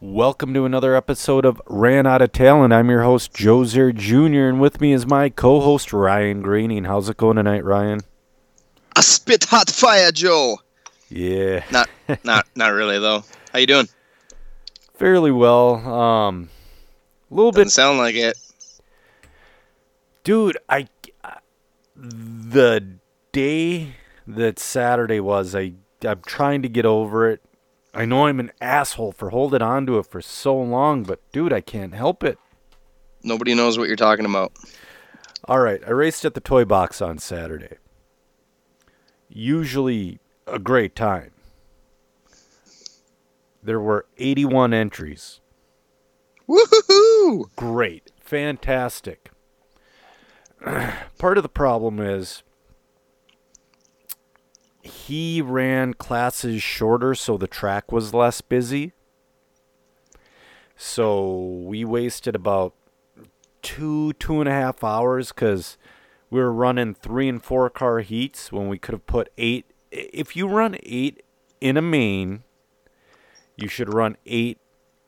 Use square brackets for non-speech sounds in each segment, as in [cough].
Welcome to another episode of Ran Out of Talent. I'm your host, Joe Zer Jr., and with me is my co host, Ryan Greening. How's it going tonight, Ryan? A spit hot fire, Joe. Yeah. Not, [laughs] not, not really though. How you doing? Fairly well. Um, a little Doesn't bit. sound like it. Dude, I. The day that Saturday was, I, I'm trying to get over it. I know I'm an asshole for holding on to it for so long, but dude, I can't help it. Nobody knows what you're talking about. All right, I raced at the toy box on Saturday. Usually a great time. There were 81 entries. Woohoo! Great, fantastic. [clears throat] Part of the problem is he ran classes shorter so the track was less busy. So we wasted about two, two and a half hours because we were running three and four car heats when we could have put eight. If you run eight in a main, you should run eight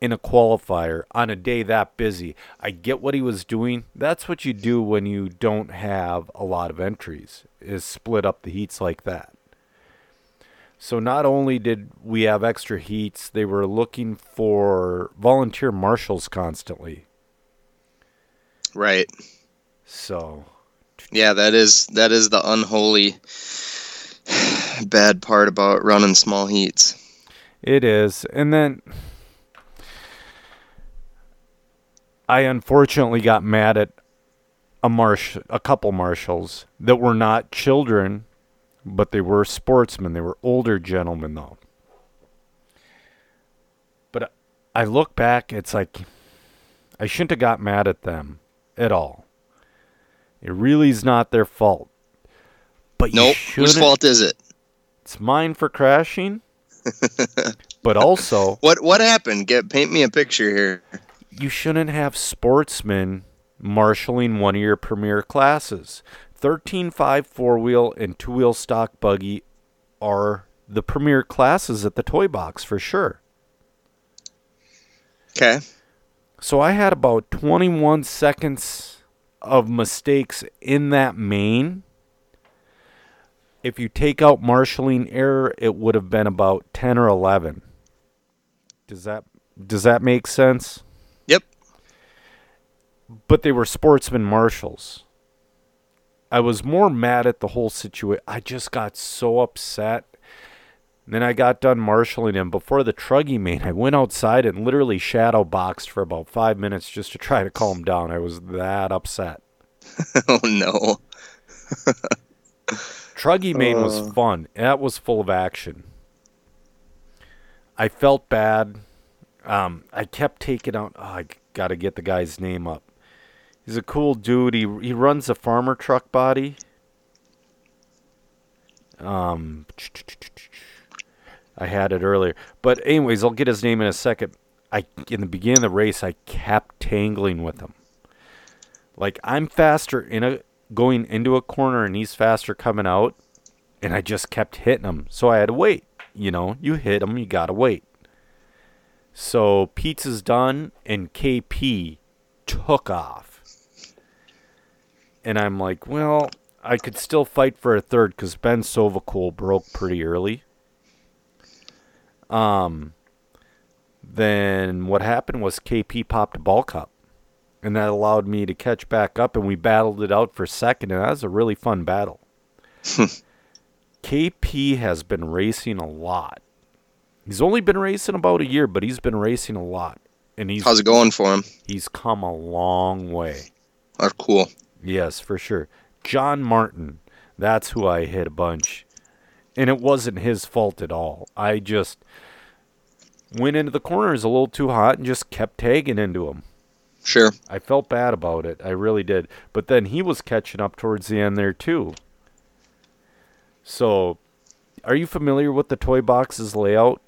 in a qualifier on a day that busy. I get what he was doing. That's what you do when you don't have a lot of entries, is split up the heats like that. So not only did we have extra heats, they were looking for volunteer marshals constantly. Right. So Yeah, that is that is the unholy [sighs] bad part about running small heats. It is. And then I unfortunately got mad at a marsh a couple marshals that were not children, but they were sportsmen. They were older gentlemen though. But I look back, it's like I shouldn't have got mad at them at all. It really is not their fault. But you Nope. Whose fault is it? It's mine for crashing. [laughs] but also, What what happened? Get paint me a picture here. you shouldn't have sportsmen marshaling one of your premier classes. 13.5 four wheel and two wheel stock buggy are the premier classes at the toy box for sure. Okay. So I had about 21 seconds of mistakes in that main. If you take out marshaling error, it would have been about 10 or 11. Does that does that make sense? Yep. But they were sportsman marshals. I was more mad at the whole situation. I just got so upset. Then I got done marshaling him before the truggy main. I went outside and literally shadow boxed for about five minutes just to try to calm down. I was that upset. [laughs] oh no. [laughs] Truggy main was Uh. fun. That was full of action. I felt bad. Um, I kept taking out. Oh, I got to get the guy's name up. He's a cool dude. He he runs a farmer truck body. Um, I had it earlier, but anyways, I'll get his name in a second. I in the beginning of the race, I kept tangling with him. Like I'm faster in a going into a corner, and he's faster coming out, and I just kept hitting him. So I had to wait. You know, you hit him, you gotta wait. So pizza's done, and KP took off. And I'm like, well, I could still fight for a third because Ben Sovacool broke pretty early. Um, then what happened was KP popped a ball cup, and that allowed me to catch back up, and we battled it out for second, and that was a really fun battle. [laughs] KP has been racing a lot. He's only been racing about a year, but he's been racing a lot, and he's How's it going for him? he's come a long way. Oh, cool. Yes, for sure. John Martin, that's who I hit a bunch. And it wasn't his fault at all. I just went into the corners a little too hot and just kept tagging into him. Sure. I felt bad about it. I really did. But then he was catching up towards the end there too. So, are you familiar with the toy box's layout?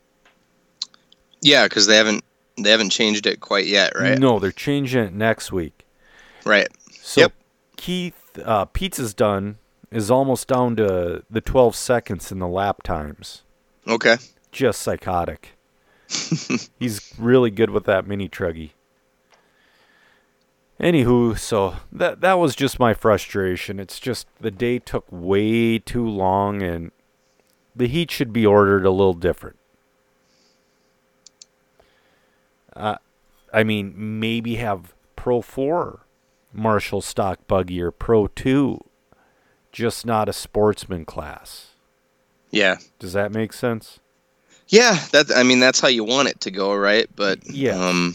Yeah, because they haven't they haven't changed it quite yet, right? No, they're changing it next week. Right. So Yep. Keith, uh, pizza's done is almost down to the 12 seconds in the lap times. Okay. Just psychotic. [laughs] He's really good with that mini truggy. Anywho, so that that was just my frustration. It's just the day took way too long, and the heat should be ordered a little different. Uh, I mean, maybe have Pro Four Marshall stock buggy or Pro Two, just not a sportsman class. Yeah. Does that make sense? Yeah, that I mean that's how you want it to go, right? But Yeah. um,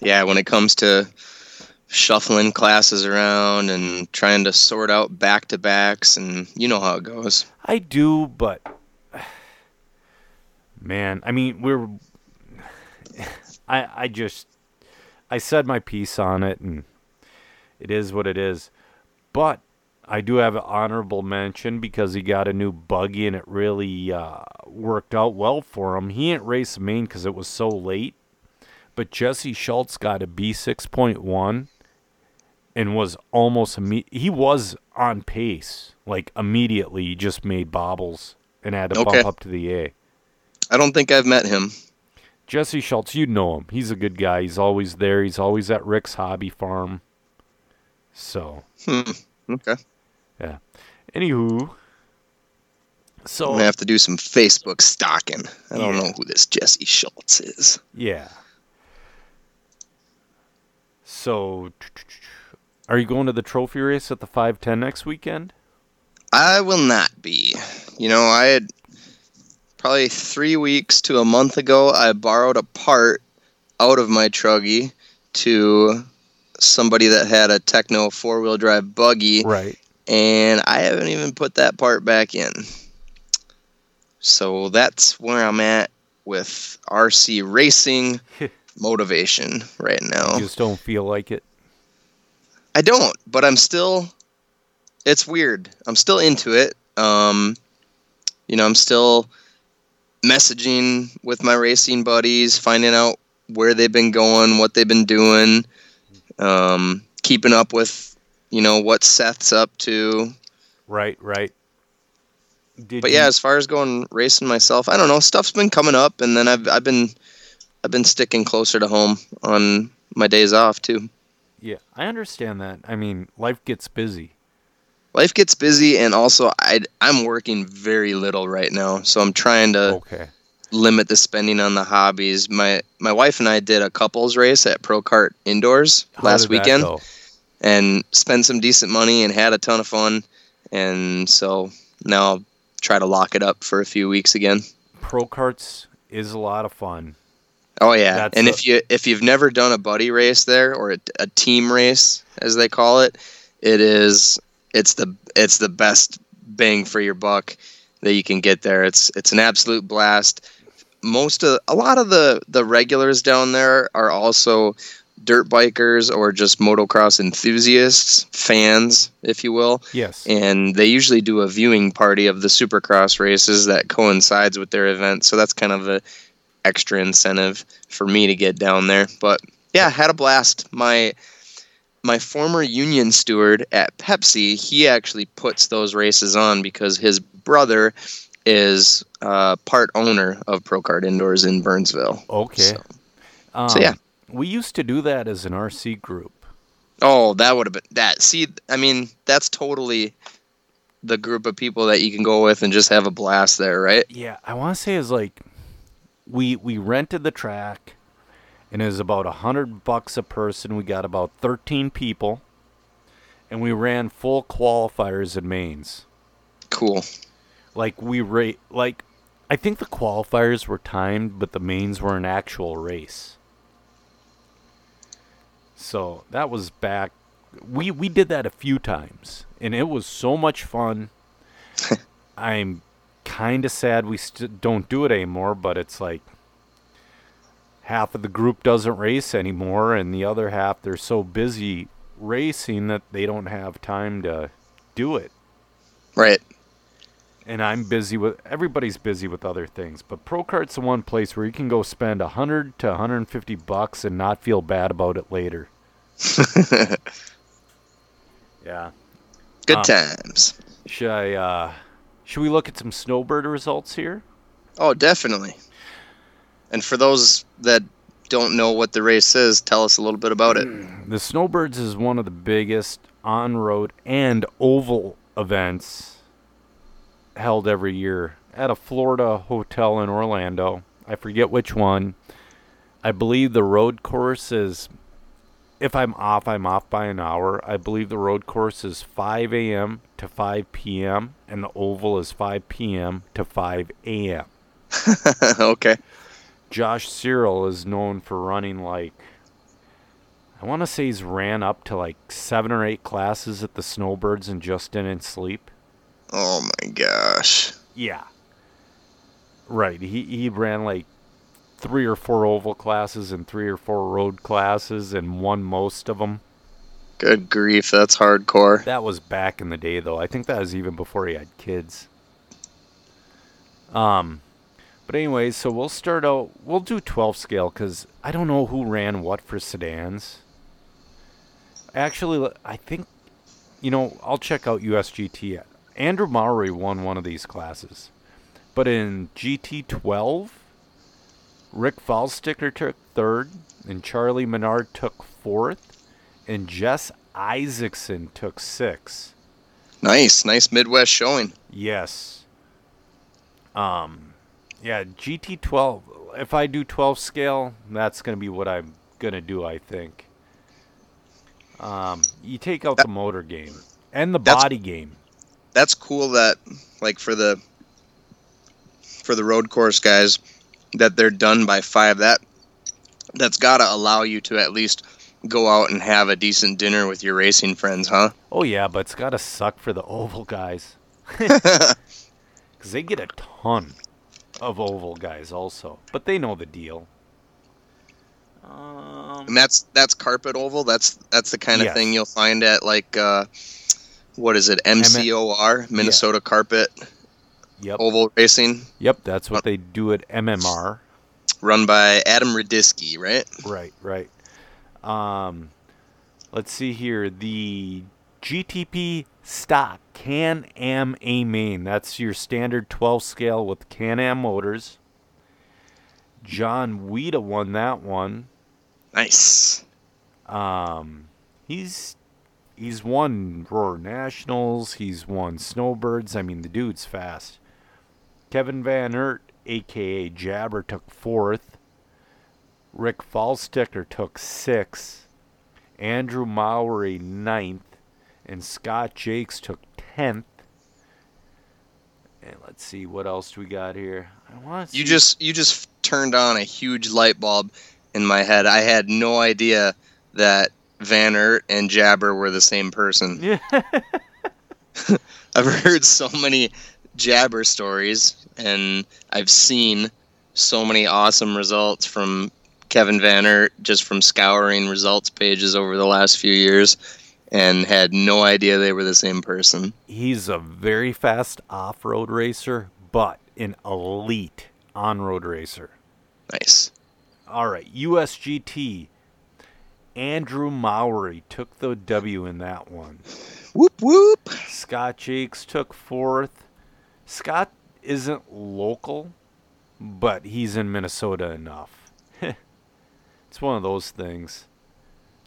yeah, when it comes to shuffling classes around and trying to sort out back to backs, and you know how it goes. I do, but man, I mean, we're [sighs] I I just I said my piece on it and it is what it is. But I do have an honorable mention because he got a new buggy and it really uh, worked out well for him. He didn't race main because it was so late, but Jesse Schultz got a B6.1 and was almost imme- he was on pace like immediately he just made bobbles and had to Okay. bump up to the A. I don't think I've met him. Jesse Schultz, you know him. He's a good guy. He's always there. He's always at Rick's hobby farm. So, Hmm. Okay. yeah. Anywho, so gonna have to do some Facebook stalking. I don't Yeah. know who this Jesse Schultz is. yeah. So, are you going to the trophy race at the 510 next weekend? I will not be. You know, I had probably three weeks to a month ago. I borrowed a part out of my truggy to somebody that had a Tekno four wheel drive buggy, Right. and I haven't even put that part back in. So that's where I'm at with RC racing [laughs] motivation right now. You just don't feel like it. I don't, but I'm still. It's weird. I'm still into it. Um, you know, I'm still messaging with my racing buddies, finding out where they've been going, what they've been doing, um, keeping up with, you know, what Seth's up to. Right, right. Did But you- yeah, as far as going racing myself, I don't know. Stuff's been coming up, and then I've I've been I've been sticking closer to home on my days off too. yeah, I understand that. I mean, life gets busy. life gets busy and also I I'm working very little right now, so I'm trying to Okay. Limit the spending on the hobbies. My my wife and I did a couples race at Pro Kart indoors How last weekend and spent some decent money and had a ton of fun. And so now I'll try to lock it up for a few weeks again. Pro karts is a lot of fun. Oh yeah, That's and a- if you if you've never done a buddy race there or a, a team race as they call it, it is it's the it's the best bang for your buck that you can get there. It's it's an absolute blast. Most of a lot of the the regulars down there are also dirt bikers or just motocross enthusiasts, fans, if you will. Yes. and they usually do a viewing party of the supercross races that coincides with their event. So that's kind of a extra incentive for me to get down there. But yeah had a blast. My my former union steward at pepsi he actually puts those races on because his brother is uh, part owner of pro kart indoors in burnsville okay. so- Um, so yeah. we used to do that as an RC group. Oh, that would have been that. See, I mean, that's totally the group of people that you can go with and just have a blast there, right? Yeah, I want to say it's like we we rented the track, and it was about a hundred bucks a person. We got about thirteen people, and we ran full qualifiers and mains. Cool. Like we rate like I think the qualifiers were timed, but the mains were an actual race. So that was back. We we did that a few times, and it was so much fun. [laughs] I'm kind of sad we st- don't do it anymore, but it's like half of the group doesn't race anymore, and the other half they're so busy racing that they don't have time to do it Right. And I'm busy with everybody's busy with other things. But Pro Kart's the one place where you can go spend a hundred to 150 bucks and not feel bad about it later. [laughs] Yeah. Good Um, times. Should I? Uh, should we look at some snowbird results here? Oh, definitely. And for those that don't know what the race is, tell us a little bit about it. The Snowbirds is one of the biggest on road and oval events held every year at a Florida hotel in Orlando. I forget which one. I believe the road course is, if I'm off, I'm off by an hour. I believe the road course is 5 a.m. to 5 p.m., and the oval is 5 p.m. to 5 a.m. [laughs] okay. Josh Cyrul is known for running like I want to say he's ran up to like seven or eight classes at the Snowbirds and just didn't sleep. Oh my gosh. Yeah. Right. He he ran like three or four oval classes and three or four road classes and won most of them. Good grief, that's hardcore. That was back in the day though. I think that was even before he had kids. Um but anyways, so we'll start out we'll do 12 scale cuz I don't know who ran what for sedans. Actually, I think you know, I'll check out USGT. Andrew Mowry won one of these classes. But in GT12, Rick Falsticker took third, and Charlie Menard took fourth, and Jess Isaacson took sixth. Nice, nice Midwest showing. Yes. Um, yeah, GT12. If I do 12 scale, that's going to be what I'm going to do, I think. Um, you take out the motor game and the body game. That's cool that like for the for the road course guys that they're done by 5. That that's got to allow you to at least go out and have a decent dinner with your racing friends, huh? Oh yeah, but it's got to suck for the oval guys [laughs] because they get a ton of oval guys also, but they know the deal. Um, And that's that's carpet oval. That's that's the kind of Yes. thing you'll find at like uh, what is it? MCOR, Minnesota Carpet yep, Oval Racing, yep, that's what they do at MMR. run by Adam Radisky, right? Right, right. Um, let's see here. The GTP stock Can Am A main. That's your standard 12 scale with Can Am motors. John Weeda won that one. Nice. Um, he's he's won Roar Nationals. He's won Snowbirds. I mean, the dude's fast. Kevin Van Ert, aka Jabber, took fourth. Rick Falsticker took sixth. Andrew Mowry ninth, and Scott Jakes took tenth. And let's see what else we got here. I want You just you just turned on a huge light bulb in my head. I had no idea that Van Ert and Jabber were the same person. yeah. [laughs] I've heard so many Jabber stories, and I've seen so many awesome results from Kevin Van Ert just from scouring results pages over the last few years, and had no idea they were the same person. he's a very fast off-road racer, but an elite on-road racer. Nice. All right, USGT. Andrew Mowry took the W in that one. Whoop whoop. Scott Jakes took fourth. Scott isn't local, but he's in Minnesota enough. [laughs] it's one of those things.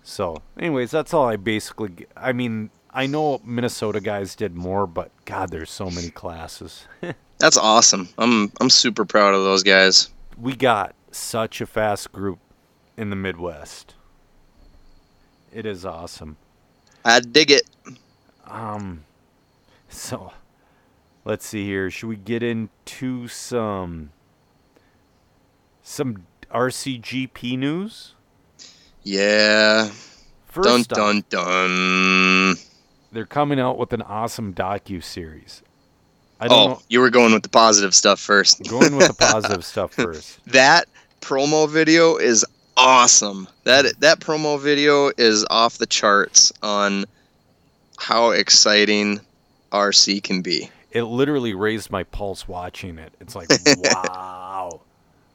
So, anyways, that's all I basically. I mean, I know Minnesota guys did more, but God, there's so many classes. [laughs] That's awesome. I'm I'm super proud of those guys. we got such a fast group in the Midwest. It is awesome. I dig it. Um, so let's see here. Should we get into some some RCGP news? Yeah. First dun dun dun. they're coming out with an awesome docu series. I don't Oh, know. you were going with the positive stuff first. Going with the positive [laughs] stuff first. that promo video is awesome. That that promo video is off the charts on how exciting RC can be. It literally raised my pulse watching it. It's like [laughs] wow.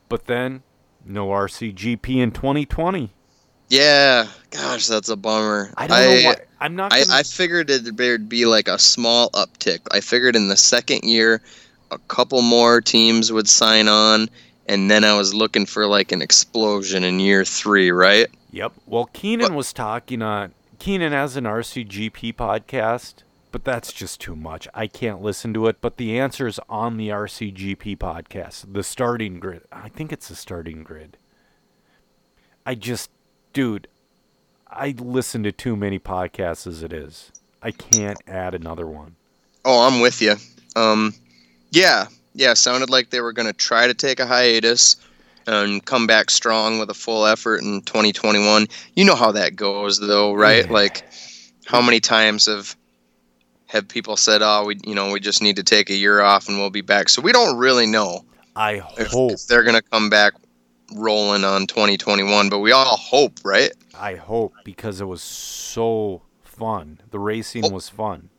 But then no RCGP in 2020. Yeah, gosh, that's a bummer. I don't know why. I'm not. I, Gonna, I figured it there'd be like a small uptick. I figured in the second year, a couple more teams would sign on, and then I was looking for like an explosion in year three, right? Yep. Well, Keenan was talking on Keenan has an RCGP podcast, but that's just too much. I can't listen to it. But the answer is on the RCGP podcast, the starting grid. I think it's the starting grid. I just, dude, I listen to too many podcasts as it is. I can't add another one. Oh, I'm with you. Um, yeah, yeah. Sounded like they were going to try to take a hiatus and come back strong with a full effort in 2021. You know how that goes, though, right? Yeah. Like, how many times have have people said, "Oh, we, you know, we just need to take a year off and we'll be back." So we don't really know I if, hope, if they're going to come back rolling on 2021, but we all hope, right? I hope, because it was so fun. The racing Oh. was fun.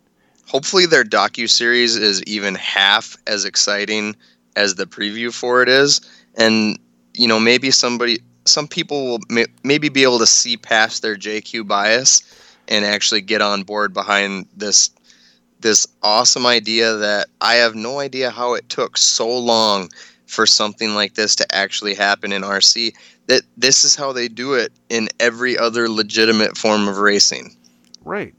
Hopefully their docu series is even half as exciting as the preview for it is and you know maybe somebody some people will may, maybe be able to see past their JQ bias and actually get on board behind this this awesome idea that I have no idea how it took so long for something like this to actually happen in RC that this is how they do it in every other legitimate form of racing Right.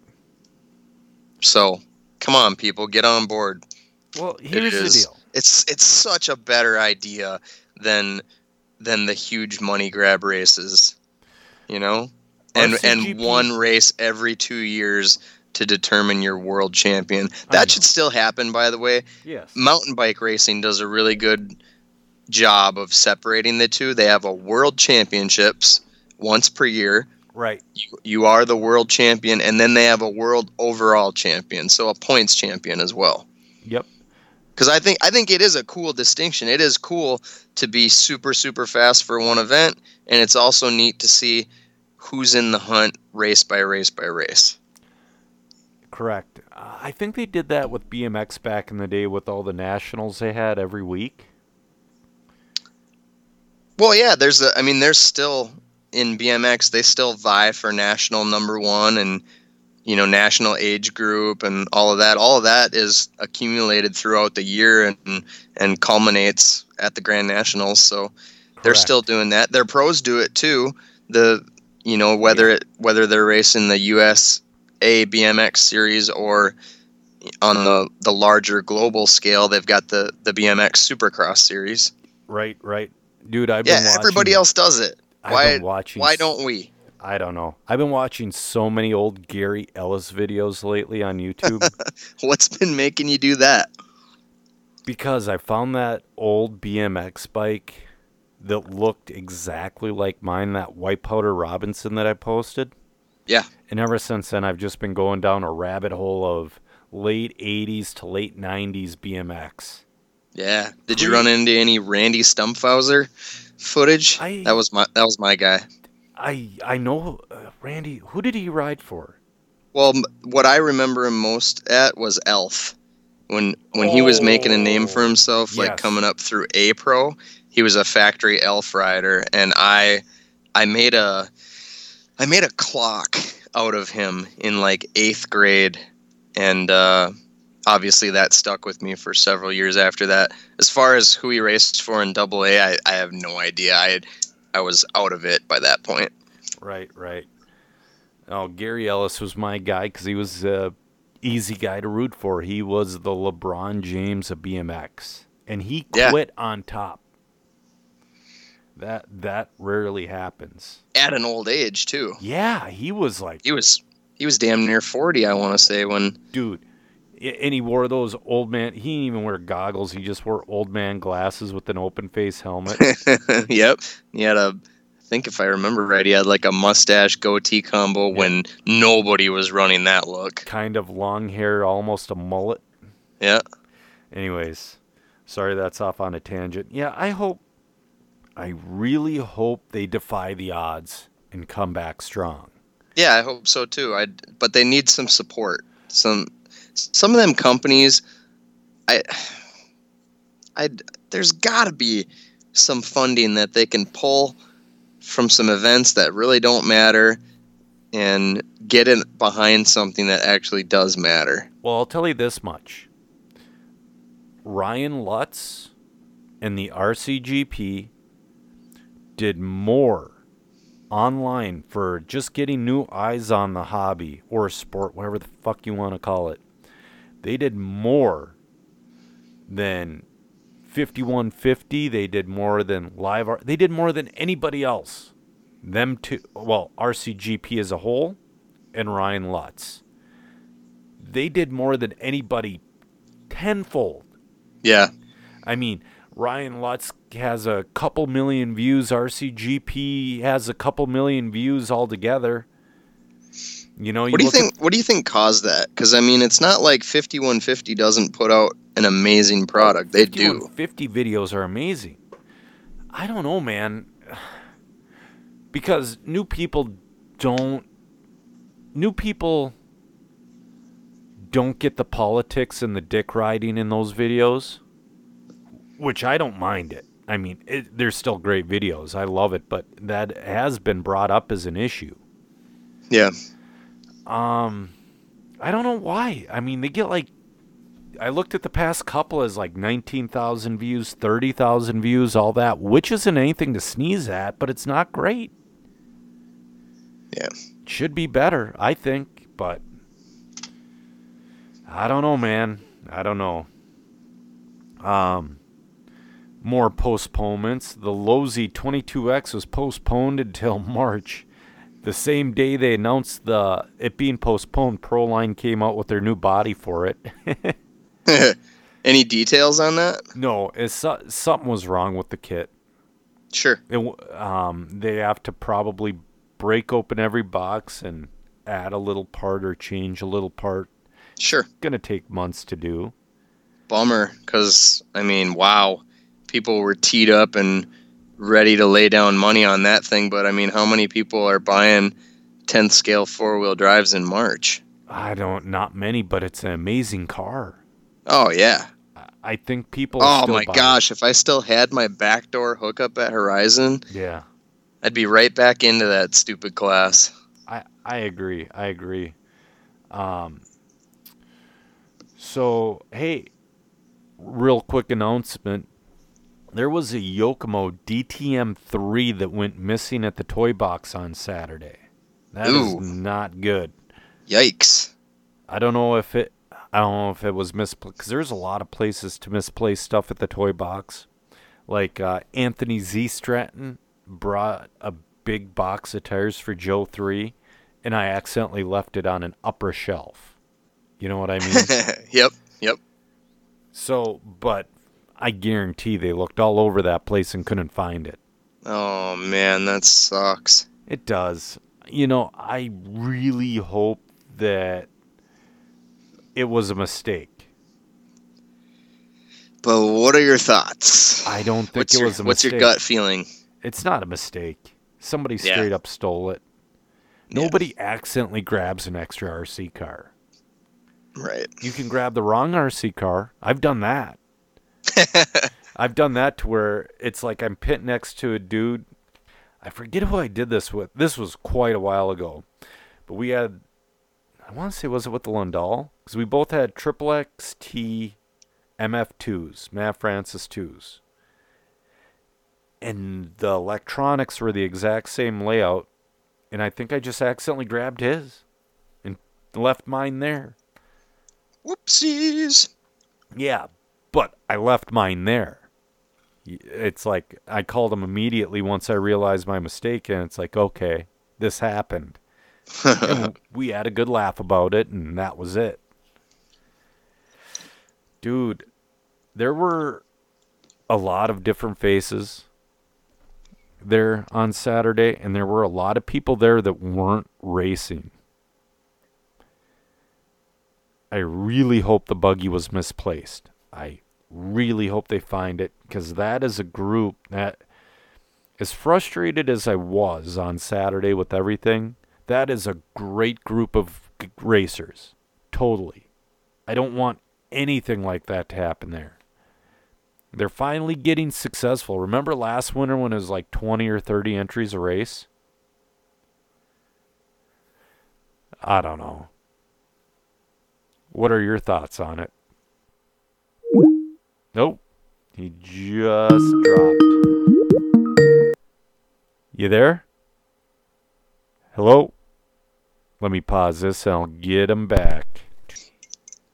so come on people get on board. Well, here's the deal. it's it's such a better idea than than the huge money grab races you know? And and one race every 2 years to determine your world champion. That should still happen by the way. Yes. mountain bike racing does a really good job of separating the two. They have a world championships once per year Right. you, you are the world champion and then they have a world overall champion so a points champion as well Yep. because I think I think it is a cool distinction. It is cool to be super super fast for one event, and it's also neat to see who's in the hunt race by race by race. Correct. Uh, I think they did that with BMX back in the day with all the nationals they had every week. Well, yeah, there's a. I mean, there's still in BMX they still vie for national number one and you know national age group and all of that. All of that is accumulated throughout the year and and culminates at the Grand Nationals. So they're still doing that. Their pros do it too. The you know whether it whether they're racing the US A BMX series or on the the larger global scale, they've got the the BMX Supercross series. right, right, dude. I've been Yeah, watching, everybody else does it. I've Why been watching. why don't we? I don't know. I've been watching so many old Gary Ellis videos lately on YouTube [laughs] What's been making you do that? because I found that old BMX bike that looked exactly like mine, that White Powder Robinson that I posted. Yeah. And ever since then, I've just been going down a rabbit hole of late 80s to late 90s BMX. Yeah. Did you run into any Randy Stumpfhauser footage? I- that was my that was my guy. I I know uh, Randy. Who did he ride for? Well, what I remember him most at was Elf. When when he was making a name for Oh, himself, like yes. coming up through A Pro, he was a factory Elf rider, and I I made a I made a clock out of him in like eighth grade, and uh, obviously that stuck with me for several years after that. As far as who he raced for in Double A, I, I have no idea. I had, I was out of it by that point. Right, right. Oh, Gary Ellis was my guy because he was a easy guy to root for. He was the LeBron James of BMX, and he Yeah. quit on top. That that rarely happens. At an old age too. Yeah, he was like, He was he was damn near forty, I want to say, when dude, and he wore those old man. He didn't even wear goggles. He just wore old man glasses with an open face helmet. [laughs] yep. He had a I think if I remember right, he had like a mustache goatee combo when nobody was running that look. kind of long hair, almost a mullet. Yeah. Anyways, sorry that's off on a tangent. Yeah, I hope, I really hope they defy the odds and come back strong. Yeah, I hope so too. I but they need some support. Some some of them companies I I there's got to be some funding that they can pull from some events that really don't matter and get it behind something that actually does matter. Well, I'll tell you this much. Ryan Lutz and the RCGP did more online for just getting new eyes on the hobby or sport, whatever the fuck you want to call it. They did more than 5150. They did more than LiveRC. They did more than anybody else. Them two, well, RCGP as a whole and Ryan Lutz. They did more than anybody tenfold. Yeah. I mean, Ryan Lutz has a couple million views. RCGP has a couple million views altogether. You know, you What do you look at- think? What do you think caused that? Because I mean, it's not like 5150 doesn't put out an amazing product. They do. 50 videos are amazing. I don't know, man. [sighs] Because new people don't new people don't get the politics and the dick riding in those videos, which I don't mind it. I mean, it, they're still great videos. I love it, but that has been brought up as an issue. Yeah. Um, I don't know why. I mean, they get like. I looked at the past couple as like 19,000 views, 30,000 views, all that, which isn't anything to sneeze at, but it's not great. Yeah. Should be better, I think, but I don't know, man. I don't know. Um, more postponements. The Losi 22X was postponed [laughs] until March. The same day they announced the it being postponed, Proline came out with their new body for it. [laughs] Any details on that? no, it's so- something was wrong with the kit. Sure. It, um, they have to probably break open every box and add a little part or change a little part. Sure. Gonna take months to do. Bummer, because I mean, wow, people were teed up and ready to lay down money on that thing. But I mean, how many people are buying 10th scale four wheel drives in March? I don't, not many, but it's an amazing car. Oh yeah. I think people. Oh still my it. gosh, if I still had my backdoor hookup at Horizon, Yeah, I'd be right back into that stupid class. I I agree. I agree. Um. So hey, real quick announcement. There was a Yokomo DTM three that went missing at the toy box on Saturday. That is Ooh. not good. Yikes. I don't know if it. I don't know if it was misplaced because there's a lot of places to misplace stuff at the toy box. Like uh, Anthony Z Stratton brought a big box of tires for Joe three, and I accidentally left it on an upper shelf. You know what I mean? [laughs] yep. Yep. so, but I guarantee they looked all over that place and couldn't find it. Oh man, that sucks. It does. You know, I really hope that it was a mistake. But what are your thoughts? I don't think what's it your, was a what's mistake. What's your gut feeling? It's not a mistake. Somebody Yeah. straight up stole it. Yeah. Nobody accidentally grabs an extra RC car. Right. You can grab the wrong RC car. I've done that. I've done that to where it's like I'm pit next to a dude. I forget who I did this with. This was quite a while ago. But we had, I want to say, was it with the Lundall? Because we both had Triple XT MF2s, Matt Francis 2s. And the electronics were the exact same layout. And I think I just accidentally grabbed his and left mine there. Whoopsies. Yeah, but I left mine there. It's like I called him immediately once I realized my mistake, and it's like, okay, this happened. [laughs] we had a good laugh about it, and that was it. Dude, there were a lot of different faces there on Saturday, and there were a lot of people there that weren't racing. I really hope the buggy was misplaced. I really hope they find it because that is a group that, as frustrated as I was on Saturday with everything, that is a great group of g- racers. Totally. I don't want anything like that to happen there. They're finally getting successful. Remember last winter when it was like 20 or 30 entries a race? I don't know. What are your thoughts on it? Nope. He just dropped. You there? Hello? Let me pause this and I'll get him back.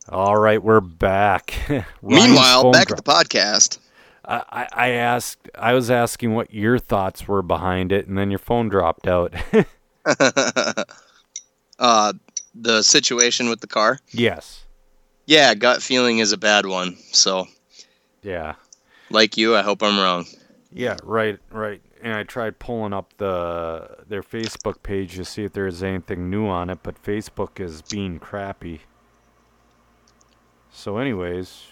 All right, we're back. [laughs] Meanwhile, back dro- at the podcast. I, I I asked, I was asking what your thoughts were behind it, and then your phone dropped out. [laughs] [laughs] uh, the situation with the car. yes. Yeah, gut feeling is a bad one. So, Yeah. like you, I hope I'm wrong. Yeah, right, right. And I tried pulling up the their Facebook page to see if there's anything new on it, but Facebook is being crappy. So, anyways,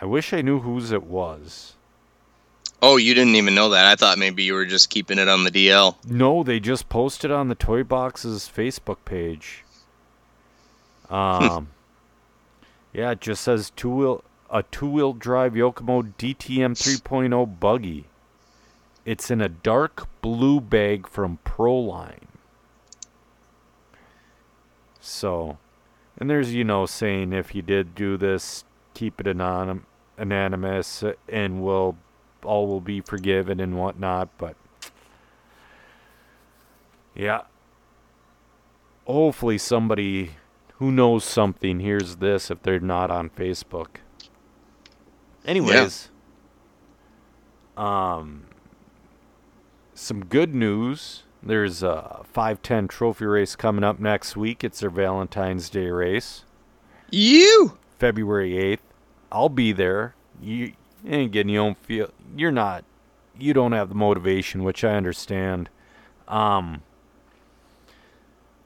I wish I knew whose it was. Oh, you didn't even know that. I thought maybe you were just keeping it on the DL. No, they just posted on the Toy Box's Facebook page. Um, yeah, it just says two wheel a two wheel drive Yokomo DTM 3.0 buggy. It's in a dark blue bag from Proline. So, and there's you know saying if you did do this, keep it anonym, anonymous, and will all will be forgiven and whatnot. But yeah. Hopefully somebody who knows something hears this if they're not on Facebook. Anyways, um some good news. There's a 510 trophy race coming up next week. It's their Valentine's Day race, You. February 8th. I'll be there. You ain't getting you don't feel you're not you don't have the motivation, which I understand. Um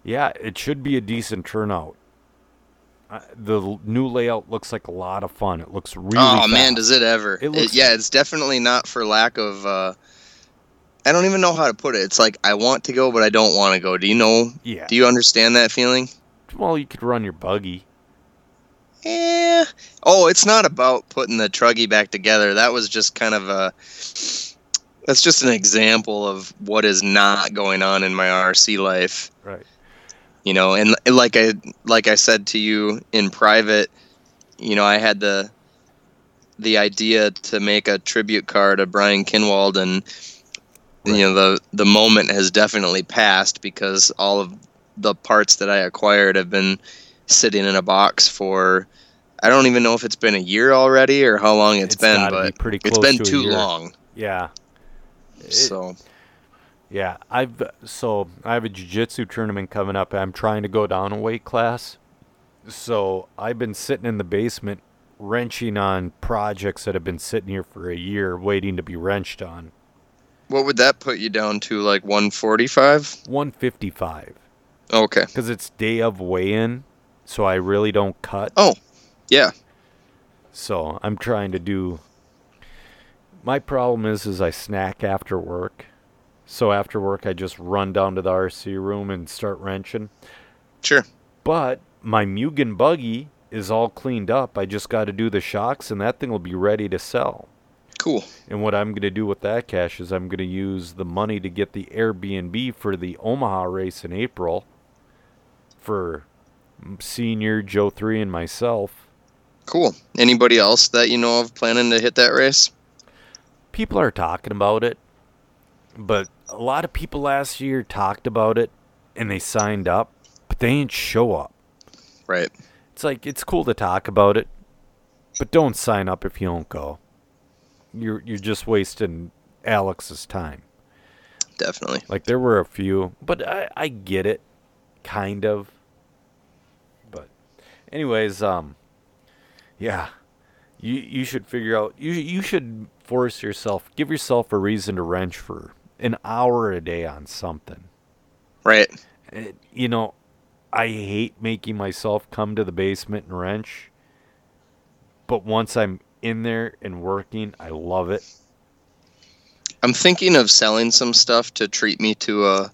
yeah, it should be a decent turnout. Uh, the new layout looks like a lot of fun. It looks really. oh man, does it ever? It looks- yeah, it's definitely not for lack of. Uh, I don't even know how to put it. It's like I want to go, but I don't want to go. Do you know? Yeah. Do you understand that feeling? well, you could run your buggy. Yeah. Oh, it's not about putting the truggy back together. That was just kind of a. That's just an example of what is not going on in my RC life. Right. You know, and like I like I said to you in private, you know, I had the the idea to make a tribute card to Brian Kinwald, and you know the the moment has definitely passed because all of the parts that I acquired have been sitting in a box for I don't even know if it's been a year already or how long It's it's been, be but pretty it's been too long. Yeah. It- So Yeah, I've so I have a jiu-jitsu tournament coming up. I'm trying to go down a weight class. So, I've been sitting in the basement wrenching on projects that have been sitting here for a year waiting to be wrenched on. what would that put you down to? Like 145? 155 Okay. cuz it's day of weigh-in, so I really don't cut. Oh, yeah. So, I'm trying to do My problem is is I snack after work. So after work I just run down to the RC room and start wrenching. Sure. But my Mugen buggy is all cleaned up. I just got to do the shocks, and that thing will be ready to sell. Cool. And what I'm going to do with that cash is I'm going to use the money to get the Airbnb for the Omaha race in April for senior Joe 3 and myself. Cool. Anybody else that you know of planning to hit that race? People are talking about it, but a lot of people last year talked about it and they signed up, but they ain't show up. Right. It's like it's cool to talk about it, but don't sign up if you don't go. You're you're just wasting Alex's time. Definitely. Like there were a few, but I I get it, kind of. But, anyways, um, yeah, you you should figure out you you should force yourself, give yourself a reason to wrench for an hour a day on something. Right. It, you know, I hate making myself come to the basement and wrench. But once I'm in there and working, I love it. I'm thinking of selling some stuff to treat me to a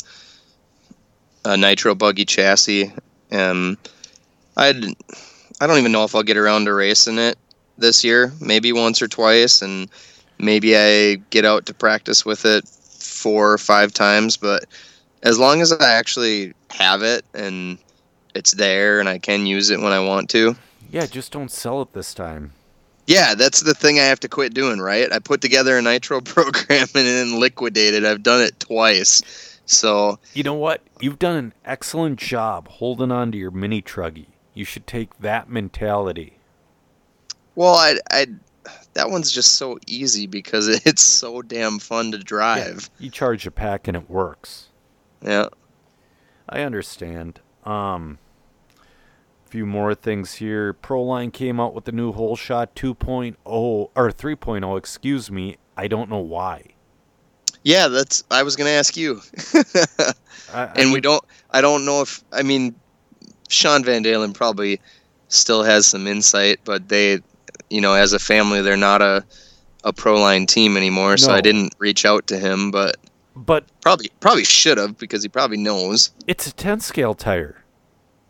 a nitro buggy chassis. Um, I'd I don't even know if I'll get around to racing it this year. Maybe once or twice, and maybe I get out to practice with it four or five times. But as long as I actually have it and it's there and I can use it when I want to. Yeah, just don't sell it this time. Yeah, that's the thing I have to quit doing, right? I put together a nitro [laughs] program and then liquidate it. I've done it twice. So, You know what? You've done an excellent job holding on to your mini truggy. You should take that mentality. well, I, I, that one's just so easy because [laughs] it's so damn fun to drive. You charge a pack and it works. Yeah. I understand. Um, a few more things here. Proline came out with the new hole shot 2.0 or 3.0, excuse me. I don't know why. Yeah, that's. I was gonna ask you, [laughs] I, I and we don't. I don't know if. I mean, Sean Van Dalen probably still has some insight, but they, you know, as a family, they're not a a pro line team anymore. So I didn't reach out to him, but but probably probably should have because he probably knows. it's a 10 scale tire.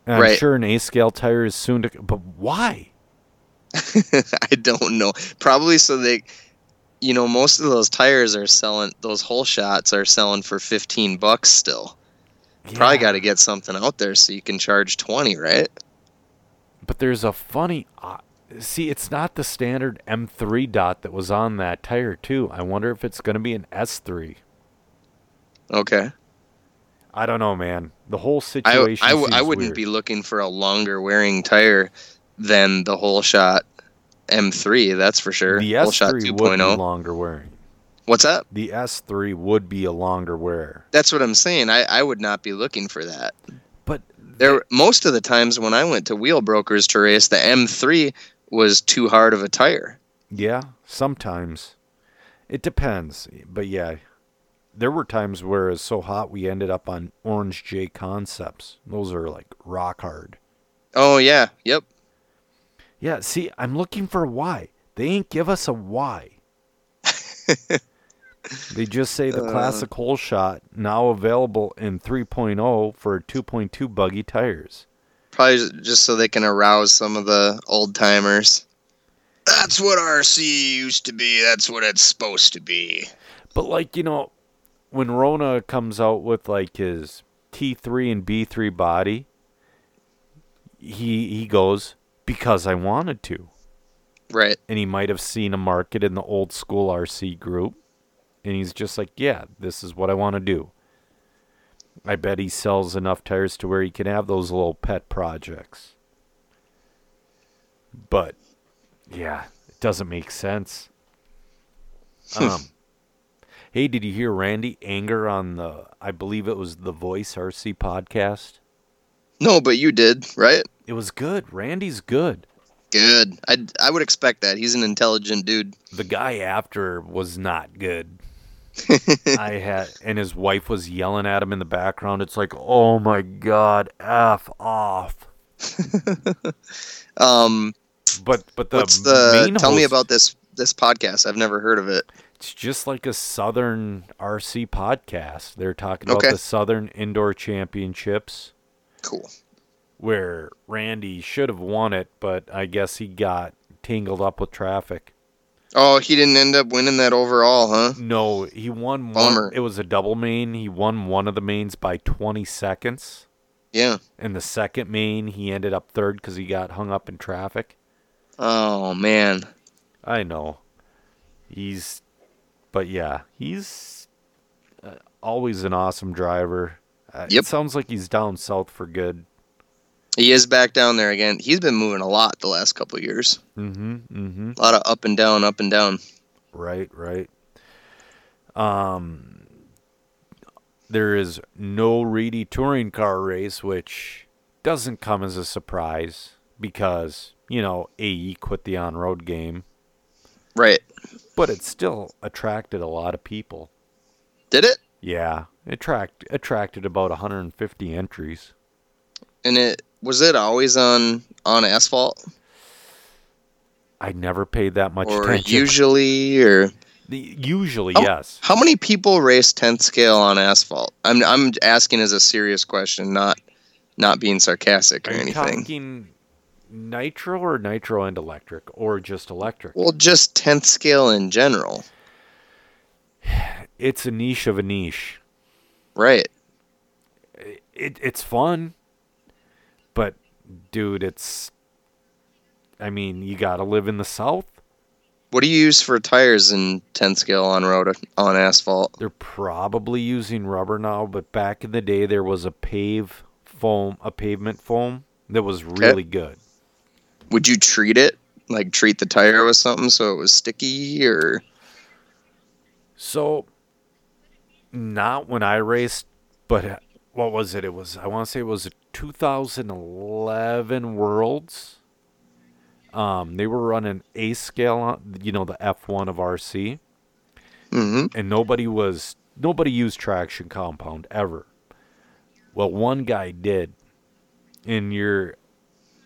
And I'm Right. sure an A scale tire is soon to. But why? [laughs] I don't know. Probably so they, you know, most of those tires are selling. Those hole shots are selling for fifteen bucks still. Yeah. Probably got to get something out there so you can charge twenty, right? But there's a funny. See, it's not the standard M3 dot that was on that tire, too. I wonder if it's going to be an S3. Okay. I don't know, man. The whole I, situation. I, I seems wouldn't weird. be looking for a longer wearing tire than the hole shot M3. That's for sure. The hole shot S3 would be 2.0. longer wearing. What's that? The S3 would be a longer wear. That's what I'm saying. I, I would not be looking for that. But There, most of the times when I went to wheel brokers to race, the M3 was too hard of a tire. yeah, sometimes it depends. But yeah, there were times where it's so hot we ended up on Orange JConcepts. Those are like rock hard. Oh yeah, yep. Yeah, see, I'm looking for a why. They ain't give us a why. [laughs] they just say the Uh. classic hole shot now available in 3.0 for 2.2 buggy tires. Probably just so they can arouse some of the old timers. That's what RC used to be. That's what it's supposed to be. But like, you know, when Rona comes out with like his T3 and B3 body, he he goes because I wanted to. Right. And he might have seen a market in the old school RC group and he's just like, "Yeah, this is what I want to do." I bet he sells enough tires to where he can have those little pet projects. But yeah, it doesn't make sense. Um Hey, did you hear Randy anger on the I believe it was the Voice RC podcast? No, but you did, right? It was good. Randy's good. Good. I I would expect that. He's an intelligent dude. The guy after was not good. I had and his wife was yelling at him in the background. It's like, "Oh my god, f off." [laughs] Um, But but the what's the? main Tell me about this this podcast. I've never heard of it. It's just like a Southern RC podcast. They're talking about Okay. the Southern Indoor Championships. Cool. where Randy should have won it, but I guess he got tangled up with traffic. Oh, he didn't end up winning that overall, huh? No, he won Bummer. one. It was a double main. He won one of the mains by 20 seconds. Yeah. And the second main, he ended up third because he got hung up in traffic. Oh man. I know. He's, but yeah, he's uh, always an awesome driver. Uh, Yep. It sounds like he's down south for good. He is back down there again. He's been moving a lot the last couple of years. Mm-hmm. Mm-hmm. A lot of up and down, up and down. Right, right. Um, there is no Reedy touring car race, which doesn't come as a surprise because you know AE quit the on-road game, Right. but it still attracted a lot of people. Did it? Yeah, it attract attracted about 150 entries. And it was it always on on asphalt I never paid that much or attention. usually or The- usually, yes. how many people race 10th scale on asphalt? I'm I'm asking as a serious question, not not being sarcastic or Are you anything. talking nitro or nitro and electric, or just electric? Well, just 10th scale in general. [sighs] It's a niche of a niche. Right. it it's fun, dude, it's I mean, you got to live in the south What do you use for tires in 10 scale on road on asphalt? They're probably using rubber now, but back in the day there was a pave foam, a pavement foam that was really good. Would you treat it like treat the tire with something so it was sticky or So, not when I raced, but uh, what was it? It was I want to say it was a 2011 Worlds. Um, they were running a scale on, you know, the F1 of RC, Mhm. and nobody was nobody used traction compound ever. Well, one guy did, and your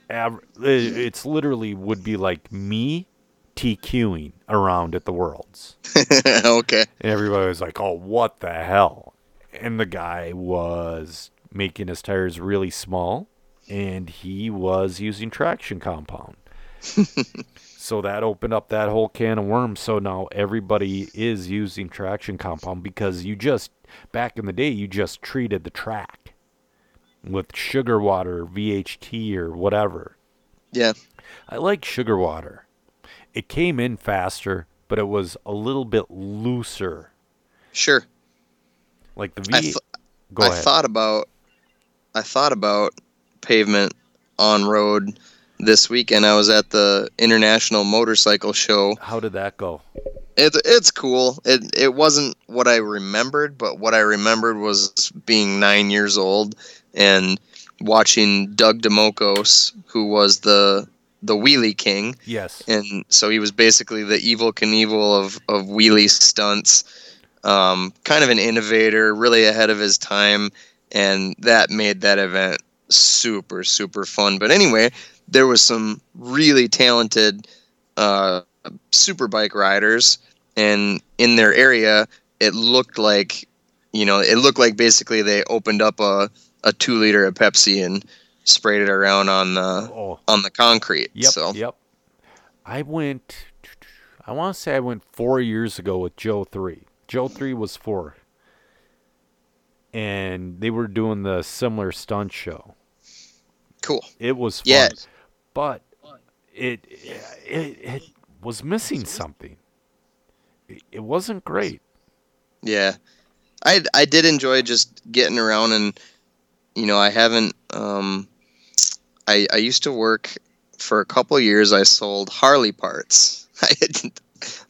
aver- it- it's literally would be like me TQing around at the Worlds. [laughs] okay. And everybody was like, "Oh, what the hell?" And the guy was making his tires really small, and he was using traction compound. [laughs] so that opened up that whole can of worms. So now everybody is using traction compound because you just back in the day you just treated the track with sugar water, VHT, or whatever. Yeah. I like sugar water. It came in faster, but it was a little bit looser. Sure. Like the V. I th- I thought about I thought about pavement on road this weekend. I was at the International Motorcycle Show. How did that go? It, it's cool. It it wasn't what I remembered, but what I remembered was being nine years old and watching Doug Domokos, who was the the wheelie king, Yes. and so he was basically the Evel Knievel of of wheelie stunts. Um, kind of an innovator, really ahead of his time, and that made that event super super fun. But anyway, there was some really talented uh, super bike riders, and in their area, it looked like you know it looked like basically they opened up a a two liter of Pepsi and sprayed it around on the Oh, on the concrete. yep. So Yep. I went. I want to say I went four years ago with Joe three. Joe three was four, and they were doing the similar stunt show. cool. It was fun, Yeah. but it, it it was missing something. It, wasn't great. Yeah, I I did enjoy just getting around and you know I haven't um I I used to work for a couple years. I sold Harley parts. [laughs] I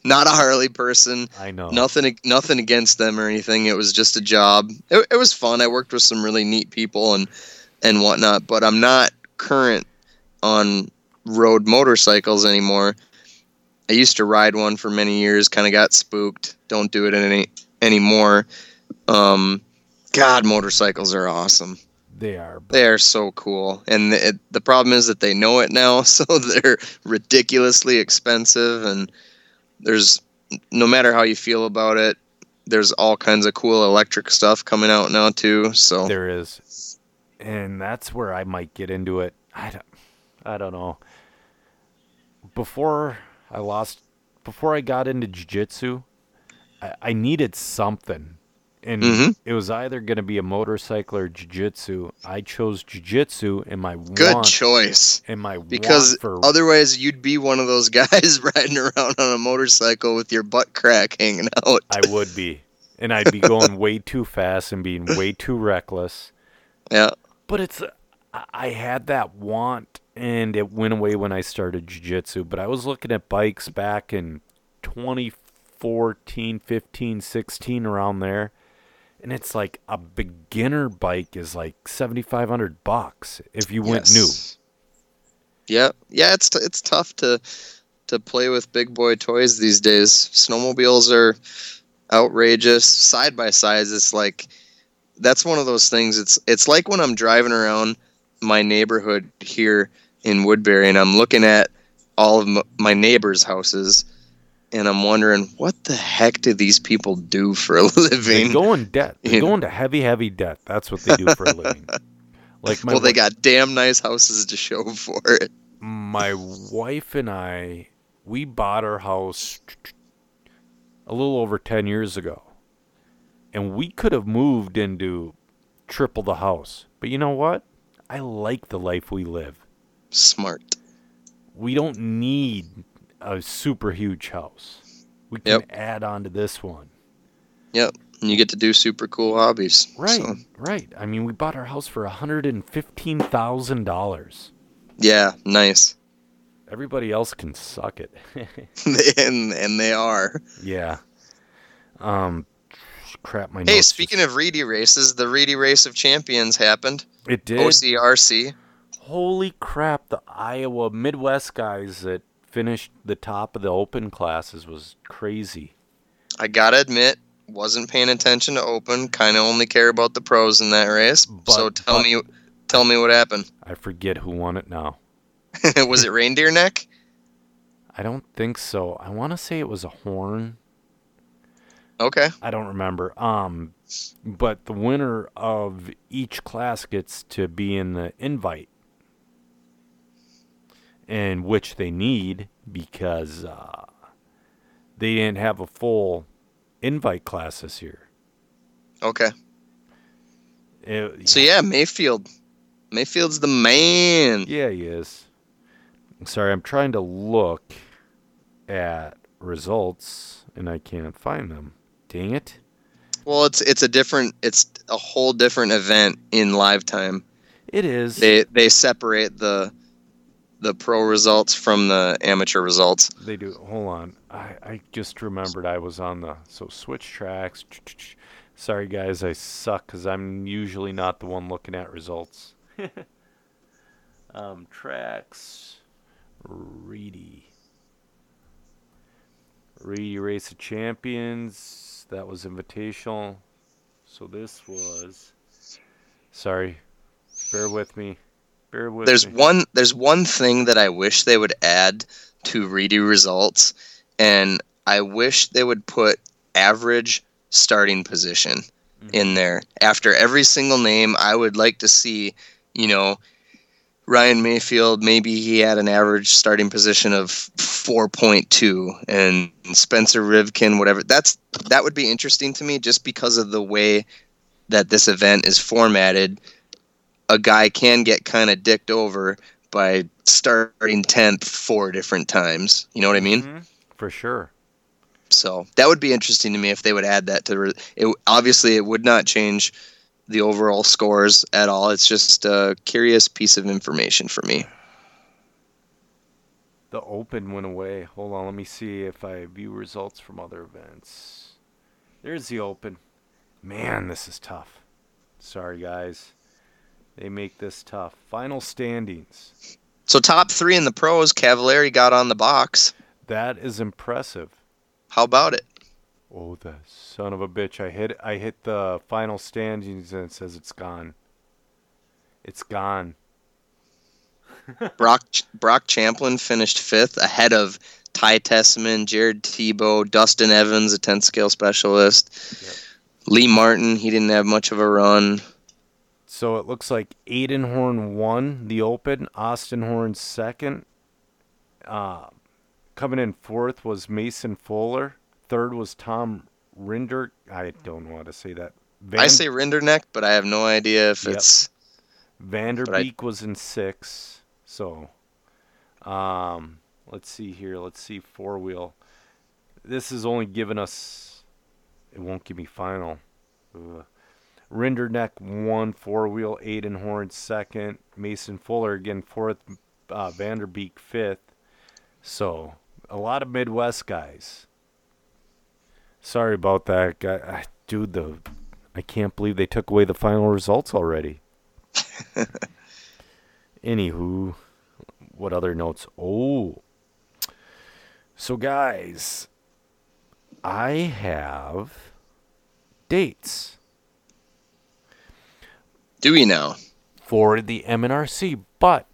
not a Harley person. I know. Nothing nothing against them or anything. It was just a job. It, it was fun. I worked with some really neat people and and whatnot. But I'm not current on road motorcycles anymore. I used to ride one for many years. Kind of got spooked. Don't do it any anymore. Um, God, motorcycles are awesome. They are. But They are so cool, and it, the problem is that they know it now, [laughs] so they're ridiculously expensive. And there's no matter how you feel about it, there's all kinds of cool electric stuff coming out now too. So There is, and that's where I might get into it. I don't, I don't know. Before I lost, before I got into jiu-jitsu, I, I needed something, and Mhm. it was either going to be a motorcycle or jiu-jitsu. I chose jiu-jitsu, and my good want, choice. and my Because want for otherwise, you'd be one of those [laughs] guys riding around on a motorcycle with your butt crack hanging out. I would be, and I'd be going way too fast and being way too reckless. [laughs] Yeah, But it's I- I had that want and it went away when I started jiu-jitsu, but I was looking at bikes back in 2014, 15, 16 around there. And it's like a beginner bike is like 7500 bucks if you went new. Yes. Yeah, yeah, it's it's tough to to play with big boy toys these days. Snowmobiles are outrageous. Side by sides, it's like that's one of those things. It's it's like when I'm driving around my neighborhood here in Woodbury and I'm looking at all of m- my neighbors' houses and I'm wondering what the heck do these people do for a [laughs] living? They go in debt. They go into heavy heavy debt. That's what they do for a living. [laughs] Like my well, they wi- got damn nice houses to show [laughs] for it. my wife and I, we bought our house a little over 10 years ago. And we could have moved into triple the house. But you know what? I like the life we live. Smart. We don't need a super huge house. We can Yep. add on to this one. Yep. And you get to do super cool hobbies. Right, So, right. I mean, we bought our house for hundred and fifteen thousand dollars. yeah, nice. Everybody else can suck it. [laughs] [laughs] and and they are. yeah. Um, crap. My Hey, speaking just- of Reedy races, the Reedy Race of Champions happened. it did. OCRC. Holy crap! The Iowa Midwest guys that finished the top of the open classes was crazy. I gotta admit, wasn't paying attention to Open. Kind of only care about the pros in that race. But- so tell but- me, tell me what happened. [laughs] I forget who won it now. Was it Rinderneck? I don't think so. I want to say it was a horn. Okay. I don't remember. Um, but the winner of each class gets to be in the invite, and which they need because uh, they didn't have a full invite class this year. Okay. It- So yeah, Mayfield. Mayfield's the man. Yeah, he is. Sorry, I'm trying to look at results and I can't find them. Dang it. Well, it's it's a different, it's a whole different event in LiveTime. It is. They they separate the the pro results from the amateur results. They do. Hold on. I, I just remembered I was on the. So switch tracks. [tsk] Sorry, guys. I suck because I'm usually not the one looking at results. [laughs] um, tracks. Reedy. Reedy Race of Champions. That was invitational. So this was. Sorry. Bear with me. Bear with There's me. one there's one thing that I wish they would add to redo results, and I wish they would put average starting position mm-hmm. in there after every single name. I would like to see, you know, Ryan Mayfield. Maybe he had an average starting position of 4.2, and Spencer Rivkin, whatever. That's that would be interesting to me, just because of the way that this event is formatted a guy can get kind of dicked over by starting 10th four different times. You know what I mean? Mhm. For sure. So that would be interesting to me if they would add that to re- it. Obviously, it would not change the overall scores at all. It's just a curious piece of information for me. The open went away. Hold on, let me see if I view results from other events. There's the open. Man, this is tough. Sorry, guys. They make this tough. Final standings. So top three in the pros, Cavalieri got on the box. That is impressive. How about it? Oh, the son of a bitch! I hit. I hit the final standings and it says it's gone. It's gone. [laughs] Brock Brock Champlin finished fifth, ahead of Ty Tessman, Jared Tebo, Dustin Evans, a 10 scale specialist. Yep. Lee Martin, he didn't have much of a run. So it looks like Aiden Horn won the Open. Austin Horn second. Uh, coming in fourth was Mason Fuller. Third was Tom Rinder. I don't know how to say that. Van, I say Rinderneck, but I have no idea if Yep. it's. Vanderbeek was in six. So, um, let's see here. Let's see four wheel. This is only giving us. It won't give me final. Ugh. Rinderneck one four wheel. Aiden Horn second. Mason Fuller again fourth. Uh, Vanderbeek fifth. So a lot of Midwest guys. Sorry about that, guy. I, dude. The I can't believe they took away the final results already. [laughs] Anywho, what other notes? Oh. So, guys, I have dates Do we now? for the MNRC, but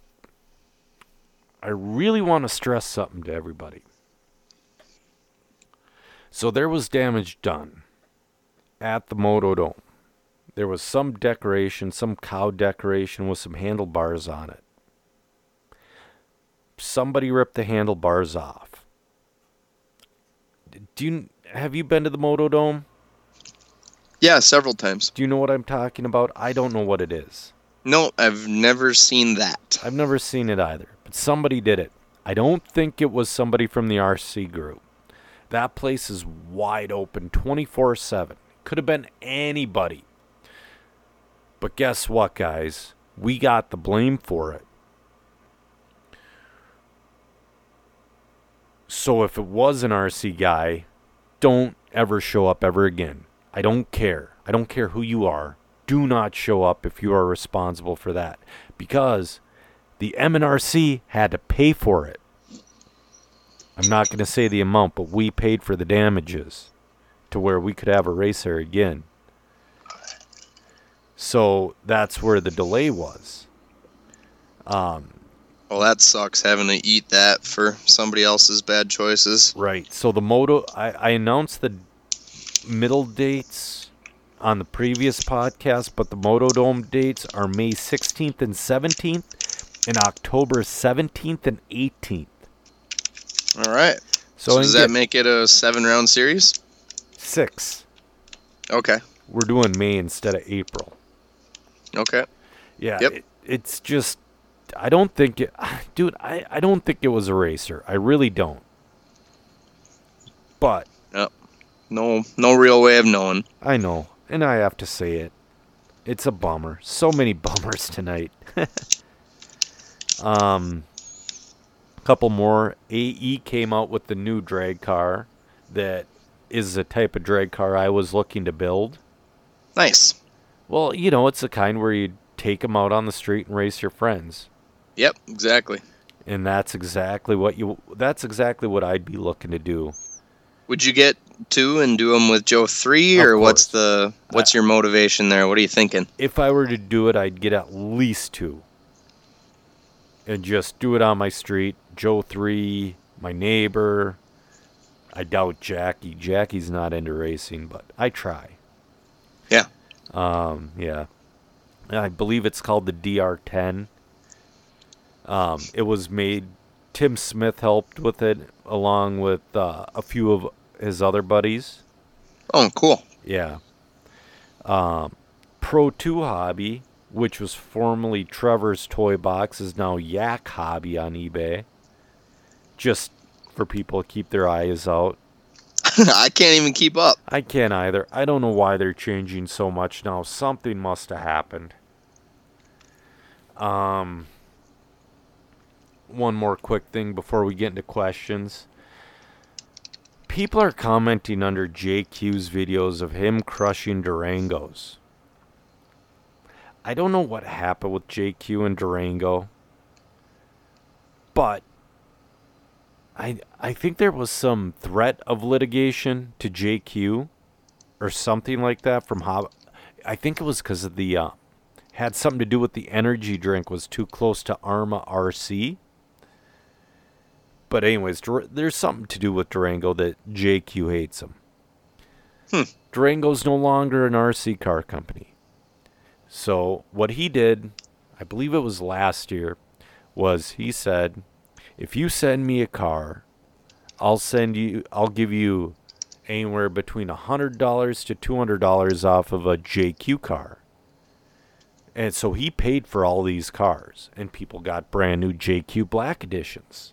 I really want to stress something to everybody. So, there was damage done at the Moto Dome. There was some decoration, some cow decoration with some handlebars on it. Somebody ripped the handlebars off. Do you have you been to the Moto Dome? Yeah, several times. Do you know what I'm talking about? I don't know what it is. No, I've never seen that. I've never seen it either, but somebody did it. I don't think it was somebody from the RC group. That place is wide open 24 7. Could have been anybody. But guess what, guys? We got the blame for it. So if it was an RC guy, don't ever show up ever again. I don't care. I don't care who you are. Do not show up if you are responsible for that because the MNRC had to pay for it. I'm not going to say the amount, but we paid for the damages to where we could have a racer again. So that's where the delay was. Um, Well, that sucks having to eat that for somebody else's bad choices. Right. So the moto, I, I announced the middle dates on the previous podcast, but the Motodome dates are May 16th and 17th, and October 17th and 18th. All right. So, So, does that make it a seven round series? six? Okay. We're doing May instead of April. Okay. Yeah. Yep. It, it's just, I don't think it, [sighs] dude. I I don't think it was a racer. I really don't. But No, no real way of knowing. I know, and I have to say it. It's a bummer. So many [laughs] bummers tonight. [laughs] um, couple more. AE came out with the new drag car that is the type of drag car I was looking to build. Nice. Well, you know, it's the kind where you take them out on the street and race your friends. Yep. Exactly. And that's exactly what you that's exactly what I'd be looking to do. Would you get two and do them with Joe three, or what's the what's your motivation there? What are you thinking? if I were to do it, I'd get at least two. And just do it on my street. Joe 3, my neighbor. I doubt Jackie. Jackie's not into racing, but I try. Yeah. Um, yeah. I believe it's called the DR10. Um, it was made, Tim Smith helped with it along with uh, a few of his other buddies. Oh, cool. Yeah. Um, Pro 2 Hobby, which was formerly Trevor's Toy Box, is now Yak Hobby on eBay. Just for people to keep their eyes out. [laughs] I can't even keep up. I can't either. I don't know why they're changing so much now. Something must have happened. Um, one more quick thing before we get into questions. People are commenting under JQ's videos of him crushing Durangos. I don't know what happened with JQ and Durango, but I I think there was some threat of litigation to JQ or something like that from Hob. I think it was because of the uh, had something to do with the energy drink was too close to ARRMA RC. But anyways, there's something to do with Durango that JQ hates him. Hmm. Durango's no longer an RC car company. So what he did, I believe it was last year, was he said, if you send me a car, I'll send you I'll give you anywhere between $100 to $200 off of a JQ car. And so he paid for all these cars and people got brand new JQ black editions.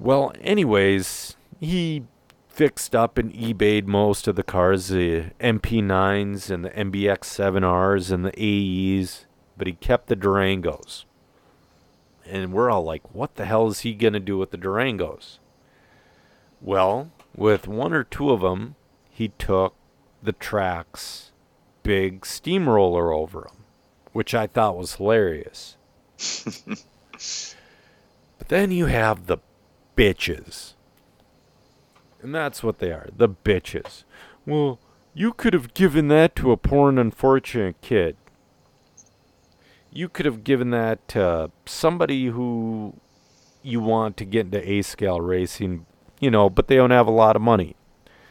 Well, anyways, he fixed up and eBayed most of the cars, the MP9s and the MBX7Rs and the AEs, but he kept the Durangos. And we're all like, what the hell is he going to do with the Durangos? Well, with one or two of them, he took the tracks big steamroller over them, which I thought was hilarious. [laughs] but then you have the bitches. And that's what they are, the bitches. Well, you could have given that to a poor and unfortunate kid. You could have given that to somebody who you want to get into A scale racing, you know, but they don't have a lot of money.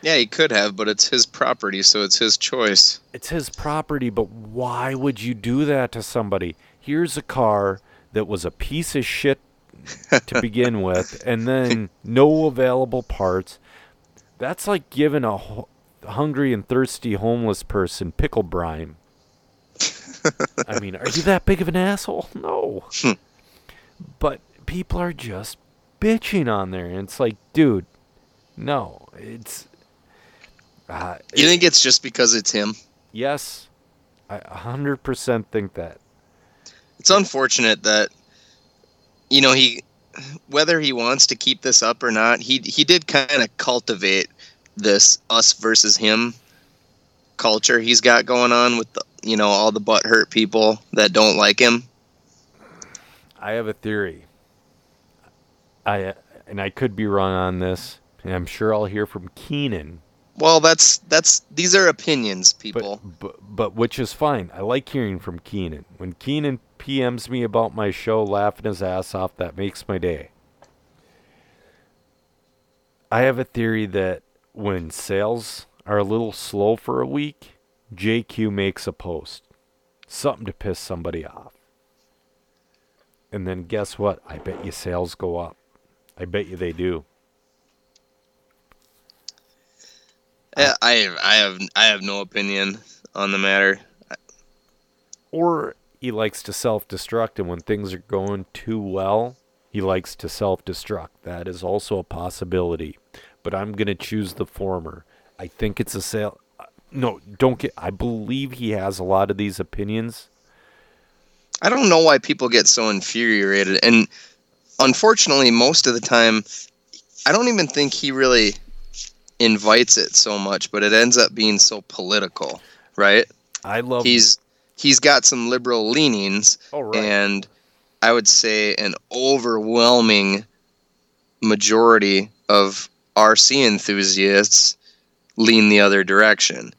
Yeah, he could have, but it's his property, so it's his choice. It's his property, but why would you do that to somebody? Here's a car that was a piece of shit to begin with, and then no available parts. That's like giving a ho- hungry and thirsty homeless person pickle brine. I mean, are you that big of an asshole? No. but people are just bitching on there, and it's like, dude, no, it's. Uh, You think it's just because it's him? yes, I a hundred percent think that. It's unfortunate that you know he whether he wants to keep this up or not, he he did kind of cultivate this us versus him culture he's got going on with the, you know all the butt hurt people that don't like him. I have a theory. I and I could be wrong on this, and I'm sure I'll hear from Keenan. Well, that's that's these are opinions, But, people. but but which is fine. I like hearing from Keenan. When Keenan PMs me about my show, laughing his ass off, that makes my day. I have a theory that when sales are a little slow for a week, JQ makes a post, something to piss somebody off. And then guess what? I bet you sales go up. I bet you they do. Yeah, I I have I have no opinion on the matter. or he likes to self-destruct and when things are going too well he likes to self-destruct that is also a possibility but i'm going to choose the former i think it's a sale uh, no don't get i believe he has a lot of these opinions I don't know why people get so infuriated. And unfortunately, most of the time, I don't even think he really invites it so much, but it ends up being so political, right? i love He's he's got some liberal leanings, oh, right. and I would say an overwhelming majority of RC enthusiasts lean the other direction.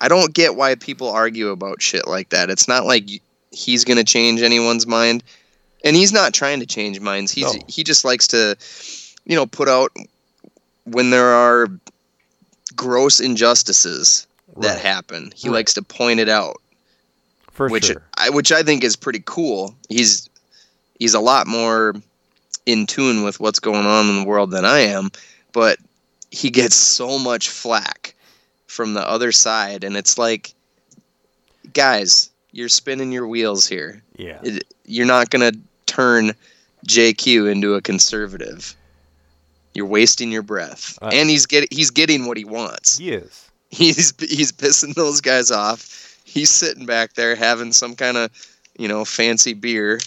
I don't get why people argue about shit like that. It's not like he's going to change anyone's mind. And he's not trying to change minds. He's No. he just likes to you know put out when there are gross injustices that happen. He Right. likes to point it out for which sure I which I think is pretty cool. He's he's a lot more in tune with what's going on in the world than I am, but he gets so much flack from the other side and it's like guys, you're spinning your wheels here. yeah It, you're not going to turn JQ into a conservative. You're wasting your breath. Uh, and he's getting he's getting what he wants he is [laughs] he's he's pissing those guys off. He's sitting back there having some kind of you know fancy beer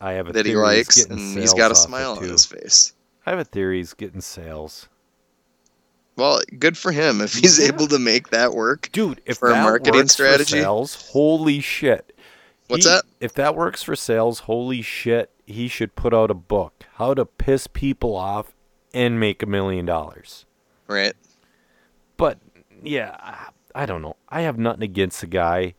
i have a that he theory he's likes, getting and he's got a smile on his face. i have a theory he's getting sales Well, good for him if he's Yeah. able to make that work. dude if For a that marketing works strategy? for sales holy shit What's He- that? If that works for sales, holy shit, he should put out a book. How to piss people off and make a million dollars. Right? But yeah, I- don't know. I have nothing against the guy.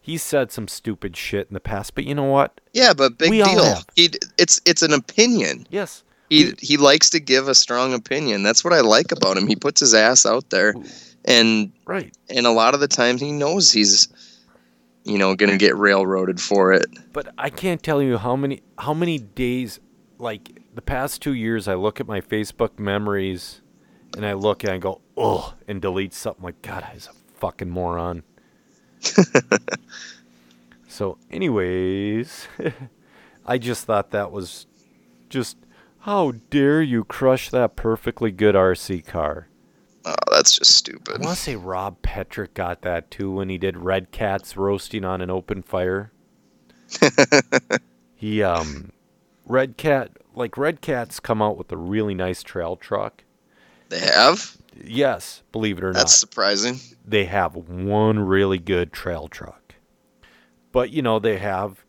He said some stupid shit in the past, but you know what? Yeah, but big We all deal. He it's it's an opinion. Yes. He he likes to give a strong opinion. That's what I like about him. He puts his ass out there, and Right. and a lot of the times he knows he's you know going to get railroaded for it. But I can't tell you how many how many days like the past 2 years I look at my Facebook memories and I look and I go, "Ugh," and delete something like god, I was a fucking moron. [laughs] so, anyways, [laughs] I just thought that was just how dare you crush that perfectly good RC car. Oh, that's just stupid. I want to say Rob Petrick got that too when he did Redcats roasting on an open fire. [laughs] he um Redcat like Redcats come out with a really nice trail truck. They have? Yes, believe it or That's not, That's surprising. they have one really good trail truck. But you know, they have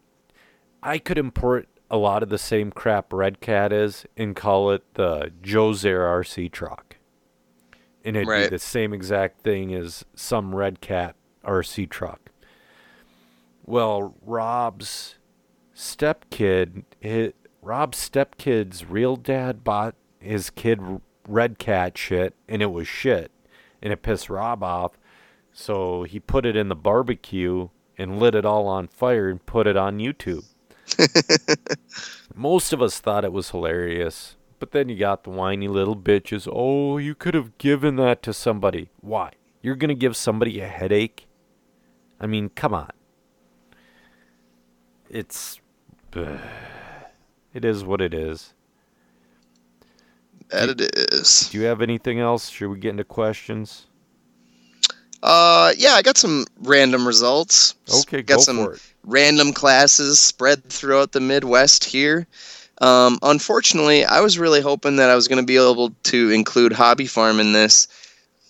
I could import a lot of the same crap Redcat is and call it the Joe's Air RC truck. And it'd Right. be the same exact thing as some Redcat RC truck. Well, Rob's stepkid, hi Rob's stepkid's real dad bought his kid Redcat shit, and it was shit, and it pissed Rob off. So he put it in the barbecue and lit it all on fire and put it on YouTube. [laughs] Most of us thought it was hilarious, but then you got the whiny little bitches. Oh, you could have given that to somebody. Why? You're going to give somebody a headache? I mean, come on. It's. [sighs] It is what it is. That it is. Do you have anything else? Should we get into questions? Uh, yeah, I got some random results. Okay, got go some for it. random classes spread throughout the Midwest here. Um, unfortunately, I was really hoping that I was going to be able to include Hobby Farm in this.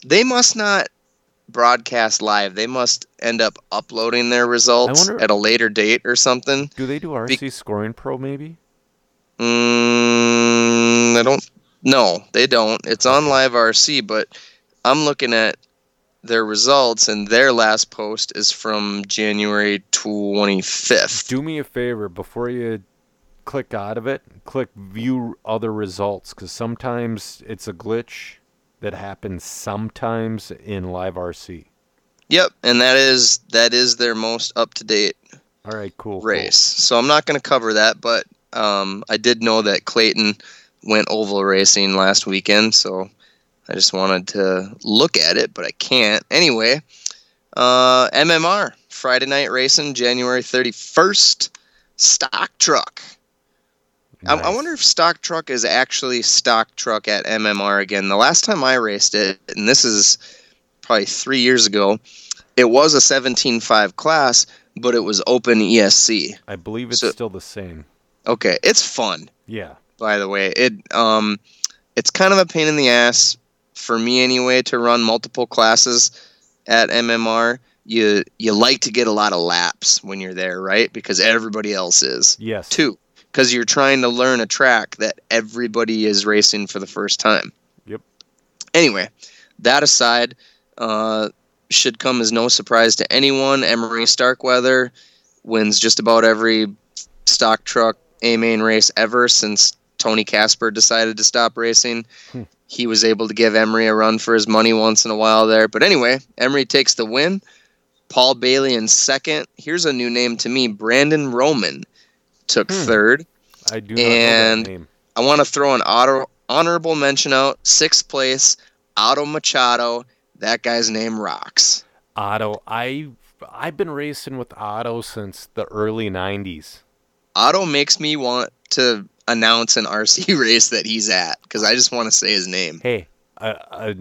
They must not broadcast live. They must end up uploading their results wonder- at a later date or something. Do they do RC Scoring Pro maybe? Mm, I don't. No, they don't. It's on LiveRC, but I'm looking at their results, and their last post is from January 25th. Do me a favor before you click out of it, click view other results because sometimes it's a glitch that happens sometimes in LiveRC. Yep, and that is that is their most up to date All right, cool. cool. race. So I'm not going to cover that, but um, I did know that Clayton went oval racing last weekend, so I just wanted to look at it, but I can't. Anyway, uh, MMR Friday night racing, January 31st, stock truck. I, I wonder if stock truck is actually stock truck at MMR again. The last time I raced it, and this is probably three years ago, it was a 17.5 class, but it was open ESC. I believe it's So- still the same. Okay, it's fun, Yeah. By the way. It um, it's kind of a pain in the ass for me anyway to run multiple classes at MMR. You you like to get a lot of laps when you're there, right? Because everybody else is. Yes. Two, because you're trying to learn a track that everybody is racing for the first time. Yep. Anyway, that aside, uh, should come as no surprise to anyone. Emery Starkweather wins just about every stock truck A main race ever since Tony Casper decided to stop racing. Hmm. He was able to give Emery a run for his money once in a while there. But anyway, Emery takes the win. Paul Bailey in second. Here's a new name to me. Brandon Roman took Hmm. third. I do not And- know that name. I want to throw an auto, honorable mention out. Sixth place, Otto Machado. That guy's name rocks. Otto. I I've been racing with Otto since the early '90s. Otto makes me want to announce an RC [laughs] race that he's at because I just want to say his name. Hey, a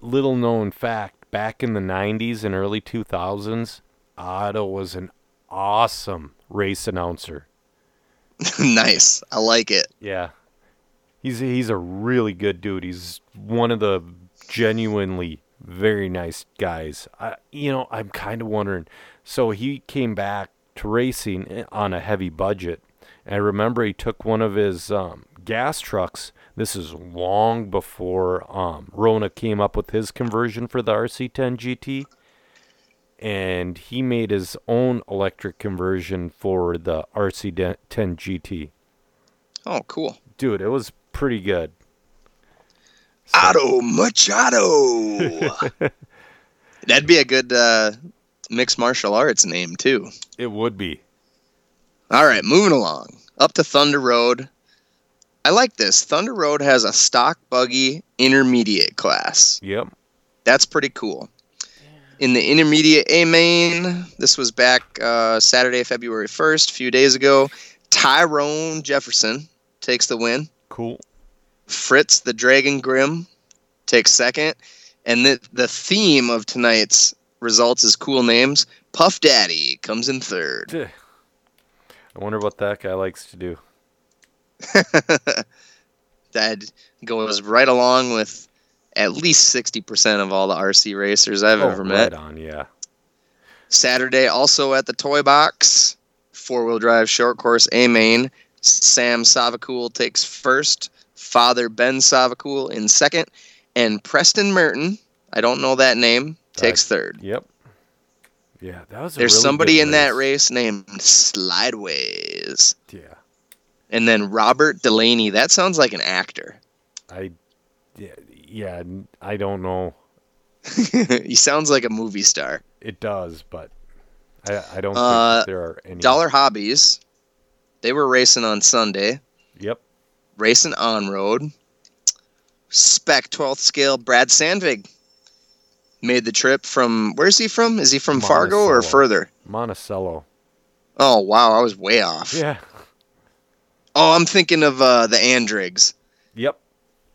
little known fact: back in the '90s and early 2000s, Otto was an awesome race announcer. [laughs] nice. I like it. Yeah, he's he's a really good dude. He's one of the genuinely very nice guys. I, you know, I'm kind of wondering. So he came back to racing eh, on a heavy budget. I remember he took one of his um, gas trucks. This is long before um, Rona came up with his conversion for the RC10 GT. And he made his own electric conversion for the RC10 GT Oh, cool. dude, it was pretty good. So- Otto Machado. [laughs] That'd be a good uh, mixed martial arts name too. It would be. All right, moving along. Up to Thunder Road. I like this. Thunder Road has a stock buggy intermediate class. Yep. That's pretty cool. In the intermediate A main, this was back uh, Saturday, February 1st, a few days ago. Tyrone Jefferson takes the win. Cool. Fritz the Dragon Grim takes second. And the, the theme of tonight's results is cool names. Puff Daddy comes in third. I wonder what that guy likes to do. [laughs] that goes right along with at least 60% of all the RC racers I've oh, ever met. Oh, Right on, yeah. Saturday, also at the Toy Box, four wheel drive short course A main. Sam Savacool takes first, Father Ben Savacool in second, and Preston Merton, I don't know that name, takes uh, third. Yep. Yeah, that was. A There's really somebody in that race named Slideways. Yeah, And then Robert Delaney. That sounds like an actor. I. Yeah, yeah, I don't know. [laughs] he sounds like a movie star. It does, but I, I don't Uh, think there are any. Dollar Hobbies. They were racing on Sunday. Yep. Racing on road. Spec 12th scale Brad Sandvig made the trip from where's he from? Is he from Fargo or further? Monticello. Oh wow, I was way off. Yeah. Oh, I'm thinking of uh, the Andrigs. Yep.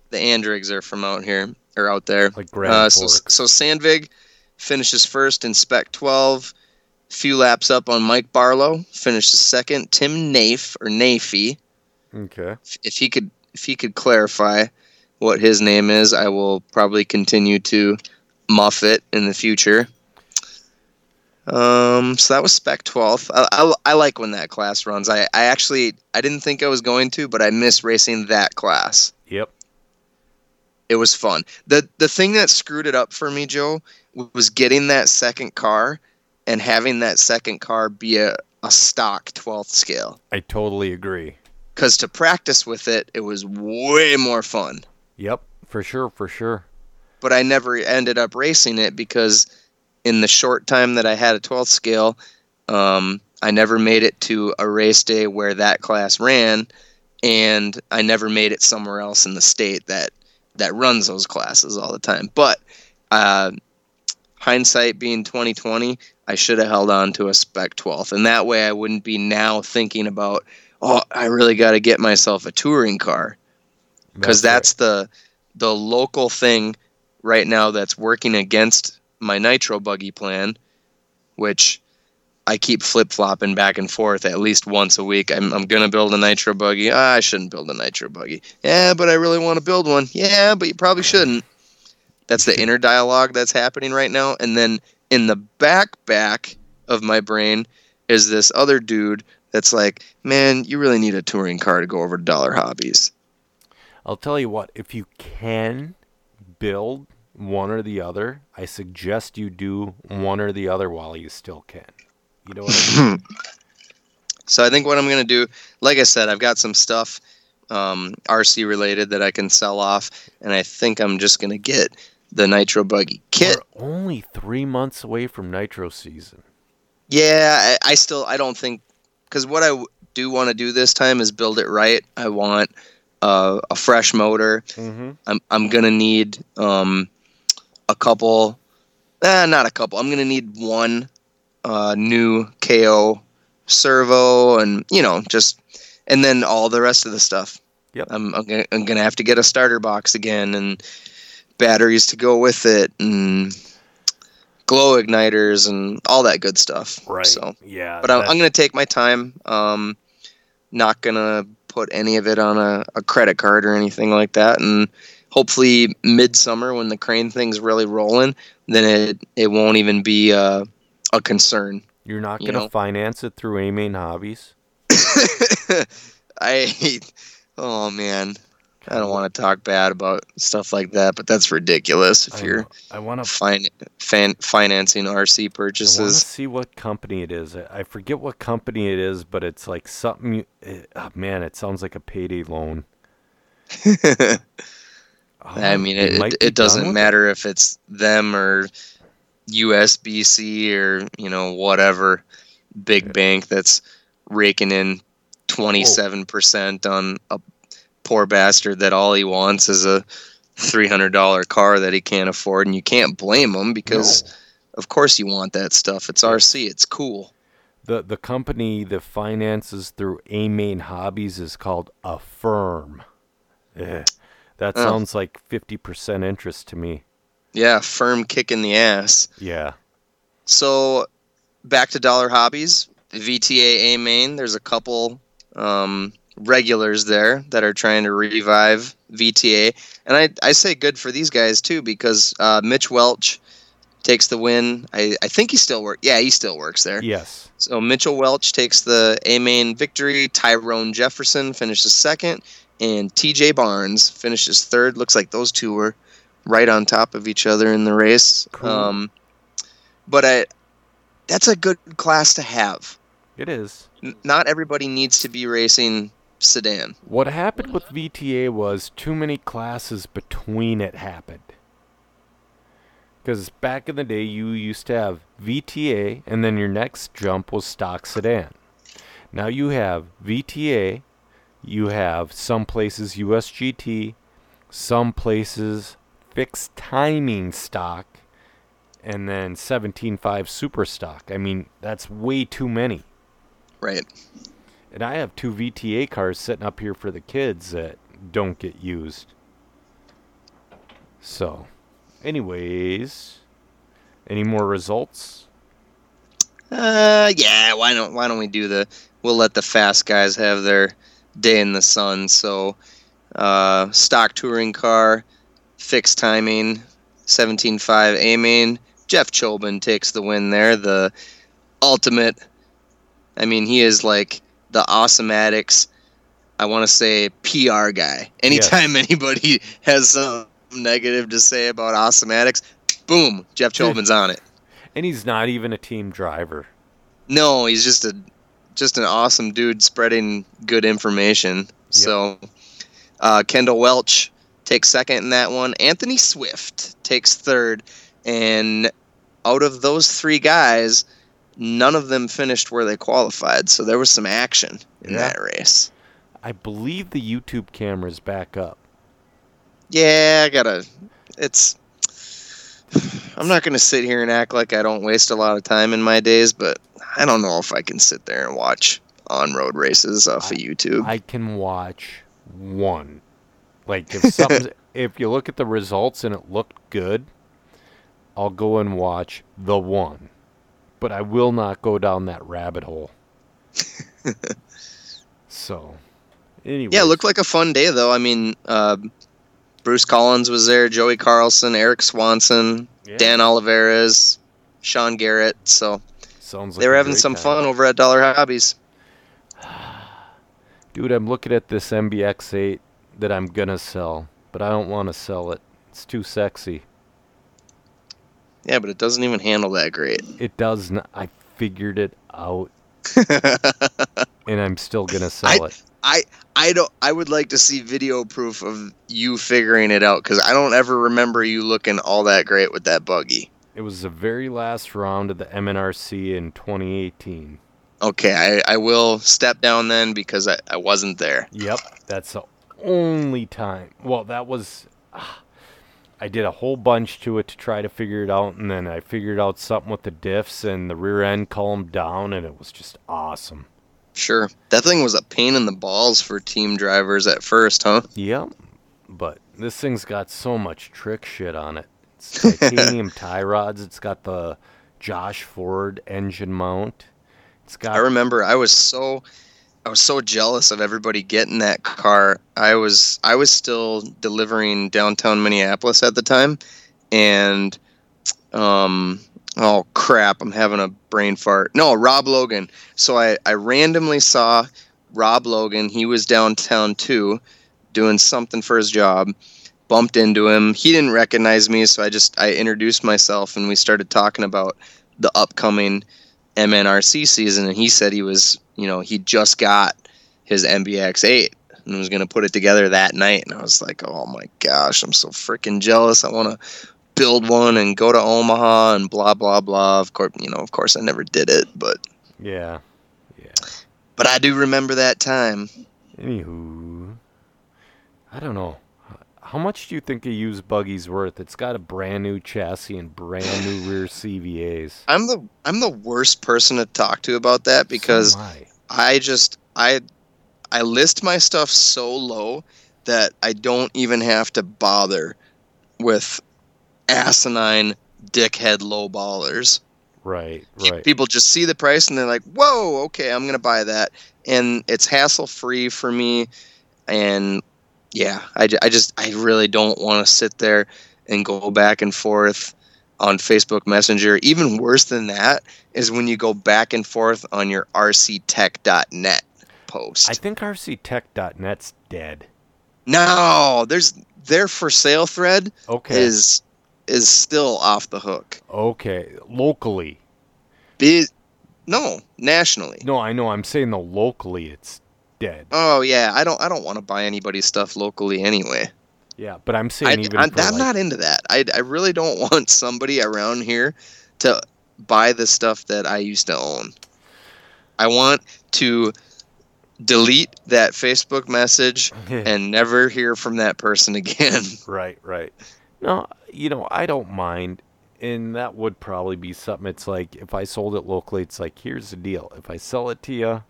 The Andrigs are from out here or out there. Like Grand Uh, so, so Sandvig finishes first in Spec 12. Few laps up on Mike Barlow. Finishes second. Tim Nafe or Nafee. Okay. If he could, if he could clarify what his name is, I will probably continue to muff it in the future. Um, so that was Spec 12. I, I, I like when that class runs. I, I actually I didn't think I was going to, but I miss racing that class Yep. it was fun. the The thing that screwed it up for me, Joe, was getting that second car and having that second car be a, a stock 12th scale. I totally agree. Because to practice with it, it was way more fun. Yep. For sure. For sure. But I never ended up racing it because in the short time that I had a 12th scale, um, I never made it to a race day where that class ran, and I never made it somewhere else in the state that that runs those classes all the time. But uh, hindsight being 2020, I should have held on to a spec 12th, and that way I wouldn't be now thinking about, oh, I really got to get myself a touring car because that's the the local thing right now that's working against my nitro buggy plan, which I keep flip flopping back and forth at least once a week. I'm, I'm gonna build a nitro buggy. Ah, I shouldn't build a nitro buggy. Yeah, but I really want to build one. Yeah, but you probably shouldn't. That's the inner dialogue that's happening right now. And then in the back back of my brain is this other dude that's like, man, you really need a touring car to go over to Dollar Hobbies. I'll tell you what, if you can build one or the other, I suggest you do one or the other while you still can. You know what I mean? [laughs] So I think what I'm going to do, like I said, I've got some stuff um, RC related that I can sell off, and I think I'm just going to get the Nitro Buggy kit. We're only three months away from Nitro season. Yeah, I, I still I don't think because what I w- do want to do this time is build it right. I want uh, a fresh motor. Mm-hmm. I'm I'm gonna need um, a couple, eh, not a couple. I'm gonna need one uh, new KO servo, and you know just, and then all the rest of the stuff. Yep. I'm I'm gonna, I'm gonna have to get a starter box again and batteries to go with it and glow igniters and all that good stuff. Right. So, yeah. but I'm, I'm gonna take my time. Um, not gonna put any of it on a, a credit card or anything like that, and hopefully midsummer when the crane thing's really rolling, then it it won't even be uh, a concern. You're not going to know. finance it through A Main Hobbies? [laughs] I hate. Oh man, I don't want to talk bad about stuff like that, but that's ridiculous. If I you're. I want to fin- fan- financing RC I want to purchases, see what company it is. I I forget what company it is, but it's like something. You, it, oh, man, it sounds like a payday loan. [laughs] I Oh, mean, it, it, it doesn't matter if it's them or USBC or you know whatever big bank that's raking in twenty seven percent on a poor bastard that all he wants is a three hundred dollar car that he can't afford, and you can't blame him because No. of course you want that stuff. It's RC, it's cool. The the company that finances through A Main Hobbies is called Affirm. Eh, that Oh. sounds like fifty percent interest to me. Yeah, firm kick in the ass. Yeah. So back to Dollar Hobbies, VTA A main. There's a couple um, regulars there that are trying to revive VTA, and I I say good for these guys too because uh, Mitch Welch takes the win. I, I think he still work. Yeah, he still works there. Yes. So Mitchell Welch takes the A main victory. Tyrone Jefferson finishes second, and TJ Barnes finishes third. Looks like those two were right on top of each other in the race. Cool. Um, but I, that's a good class to have. It is. N- Not everybody needs to be racing sedan. What happened with VTA was too many classes between it happened. Because back in the day, you used to have VTA, and then your next jump was stock sedan. Now you have VTA, you have some places USGT, some places fixed timing stock, and then 17.5 super stock. I mean, that's way too many. Right. And I have two VTA cars sitting up here for the kids that don't get used. So, anyways, any more results? Uh, yeah. Why don't Why don't we do the? We'll let the fast guys have their day in the sun. So, uh, stock touring car, fixed timing, 17.5 A main. Jeff Chobin takes the win there. The ultimate. I mean, he is like the Awesomatix. I want to say PR guy. Anytime anybody [laughs] has some negative to say about Awesomatix, boom, Jeff [laughs] Chobin's on it. And he's not even a team driver. No, he's just a just an awesome dude spreading good information. So, uh, Kendall Welch takes second in that one. Anthony Swift takes third, and out of those three guys, none of them finished where they qualified. So there was some action in Yeah. that race. I believe the YouTube camera's back up. Yeah, I gotta. It's. I'm not gonna sit here and act like I don't waste a lot of time in my days, but I don't know if I can sit there and watch on-road races off of YouTube. I can watch one. Like if something, [laughs] if you look at the results and it looked good, I'll go and watch the one. But I will not go down that rabbit hole. [laughs] so, anyway. Yeah, it looked like a fun day though. I mean, uh, Bruce Collins was there, Joey Carlson, Eric Swanson, Dan Oliveras, Sean Garrett. So Sounds like they were having some time. fun over at Dollar Hobbies. [sighs] Dude, I'm looking at this MBX8 that I'm gonna sell, but I don't want to sell it. It's too sexy. Yeah, but it doesn't even handle that great. It does not. I figured it out, [laughs] and I'm still gonna sell I- it. I I don't. I would like to see video proof of you figuring it out because I don't ever remember you looking all that great with that buggy. It was the very last round of the MNRC in 2018. Okay, I, I will step down then because I, I wasn't there. Yep, that's the only time. Well, that was. ah, I did a whole bunch to it to try to figure it out, and then I figured out something with the diffs and the rear end calmed down, and it was just awesome. Sure, that thing was a pain in the balls for team drivers at first, huh? Yep, but this thing's got so much trick shit on it. It's [laughs] titanium tie rods. It's got the Josh Ford engine mount. It's got I remember I was so I was so jealous of everybody getting that car. I was I was still delivering downtown Minneapolis at the time and um oh crap, I'm having a brain fart. No, Rob Logan. So I I randomly saw Rob Logan. He was downtown too doing something for his job. Bumped into him. He didn't recognize me, so I just I introduced myself and we started talking about the upcoming MNRC season, and he said he was, you know, he just got his MBX 8 and was going to put it together that night. And I was like, oh my gosh, I'm so freaking jealous. I want to build one and go to Omaha and blah blah blah. Of course, you know, of course, I never did it, but yeah, yeah. but I do remember that time. Anywho, I don't know. How much do you think a used buggy's worth? It's got a brand new chassis and brand new rear CVAs. I'm the I'm the worst person to talk to about that because So I. I just I I list my stuff so low that I don't even have to bother with asinine dickhead low ballers. right, right. People just see the price and they're like, "Whoa, okay, I'm gonna buy that," and it's hassle free for me. And yeah, I, I just I really don't want to sit there and go back and forth on Facebook Messenger. Even worse than that is when you go back and forth on your rctech.net post. I think RCTech.net's dead. no, there's their for sale thread Okay. is is still off the hook. okay. Locally. Be, no, nationally. No, I know. I'm saying the locally it's dead. Oh yeah, I don't I don't want to buy anybody's stuff locally anyway. Yeah, but I'm I, saying even I'm, for I'm like, not into that. I, I really don't [laughs] want somebody around here to buy the stuff that I used to own. I want to delete that Facebook message [laughs] and never hear from that person again. [laughs] Right, right. No, you know, I don't mind. And that would probably be something. It's like if I sold it locally, it's like, here's the deal. If I sell it to you,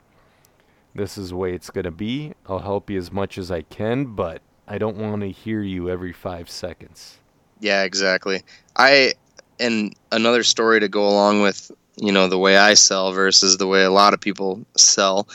This is the way it's going to be. I'll help you as much as I can, but I don't want to hear you every five seconds. Yeah, exactly. I and another story to go along with you know the way I sell versus the way a lot of people sell.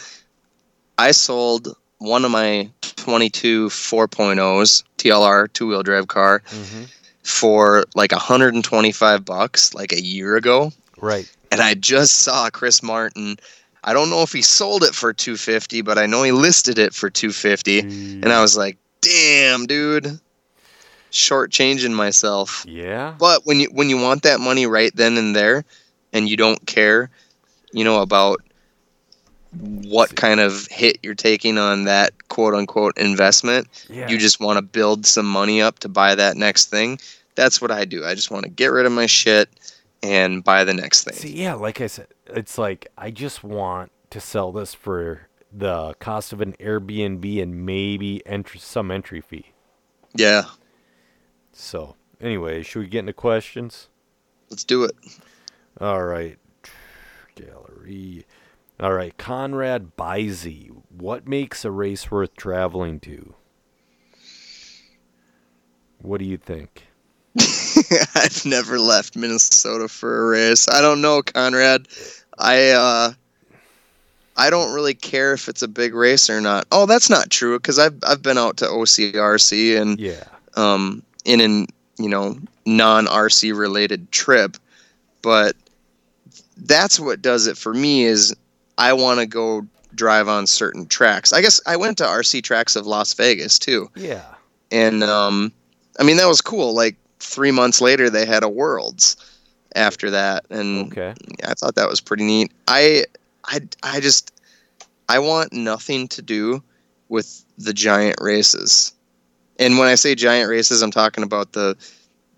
I sold one of my 22 4.0s TLR two wheel drive car Mm-hmm. for like 125 bucks like a year ago, Right. and I just saw Chris Martin. I don't know if he sold it for 250, but I know he listed it for 250, hmm. and I was like, "Damn, dude." Shortchanging myself. yeah. But when you when you want that money right then and there, and you don't care, you know about what kind of hit you're taking on that quote unquote investment. Yeah. You just want to build some money up to buy that next thing. That's what I do. I just want to get rid of my shit and buy the next thing. See, yeah, like I said, it's like I just want to sell this for the cost of an Airbnb and maybe entry some entry fee. Yeah, So, anyway, should we get into questions? let's do it. All right. Gallery. All right. Conrad Bizy. What makes a race worth traveling to? What do you think? [laughs] I've never left Minnesota for a race. I don't know, Conrad. I uh I don't really care if it's a big race or not. Oh, that's not true because I've I've been out to OCRC and Yeah. um in an you know non RC related trip, but that's what does it for me is I want to go drive on certain tracks. I guess I went to RC tracks of Las Vegas too Yeah. and um, I mean that was cool. Like three months later, they had a Worlds after that, and Okay. yeah, I thought that was pretty neat. I, I, I just I want nothing to do with the giant races, and when I say giant races, I'm talking about the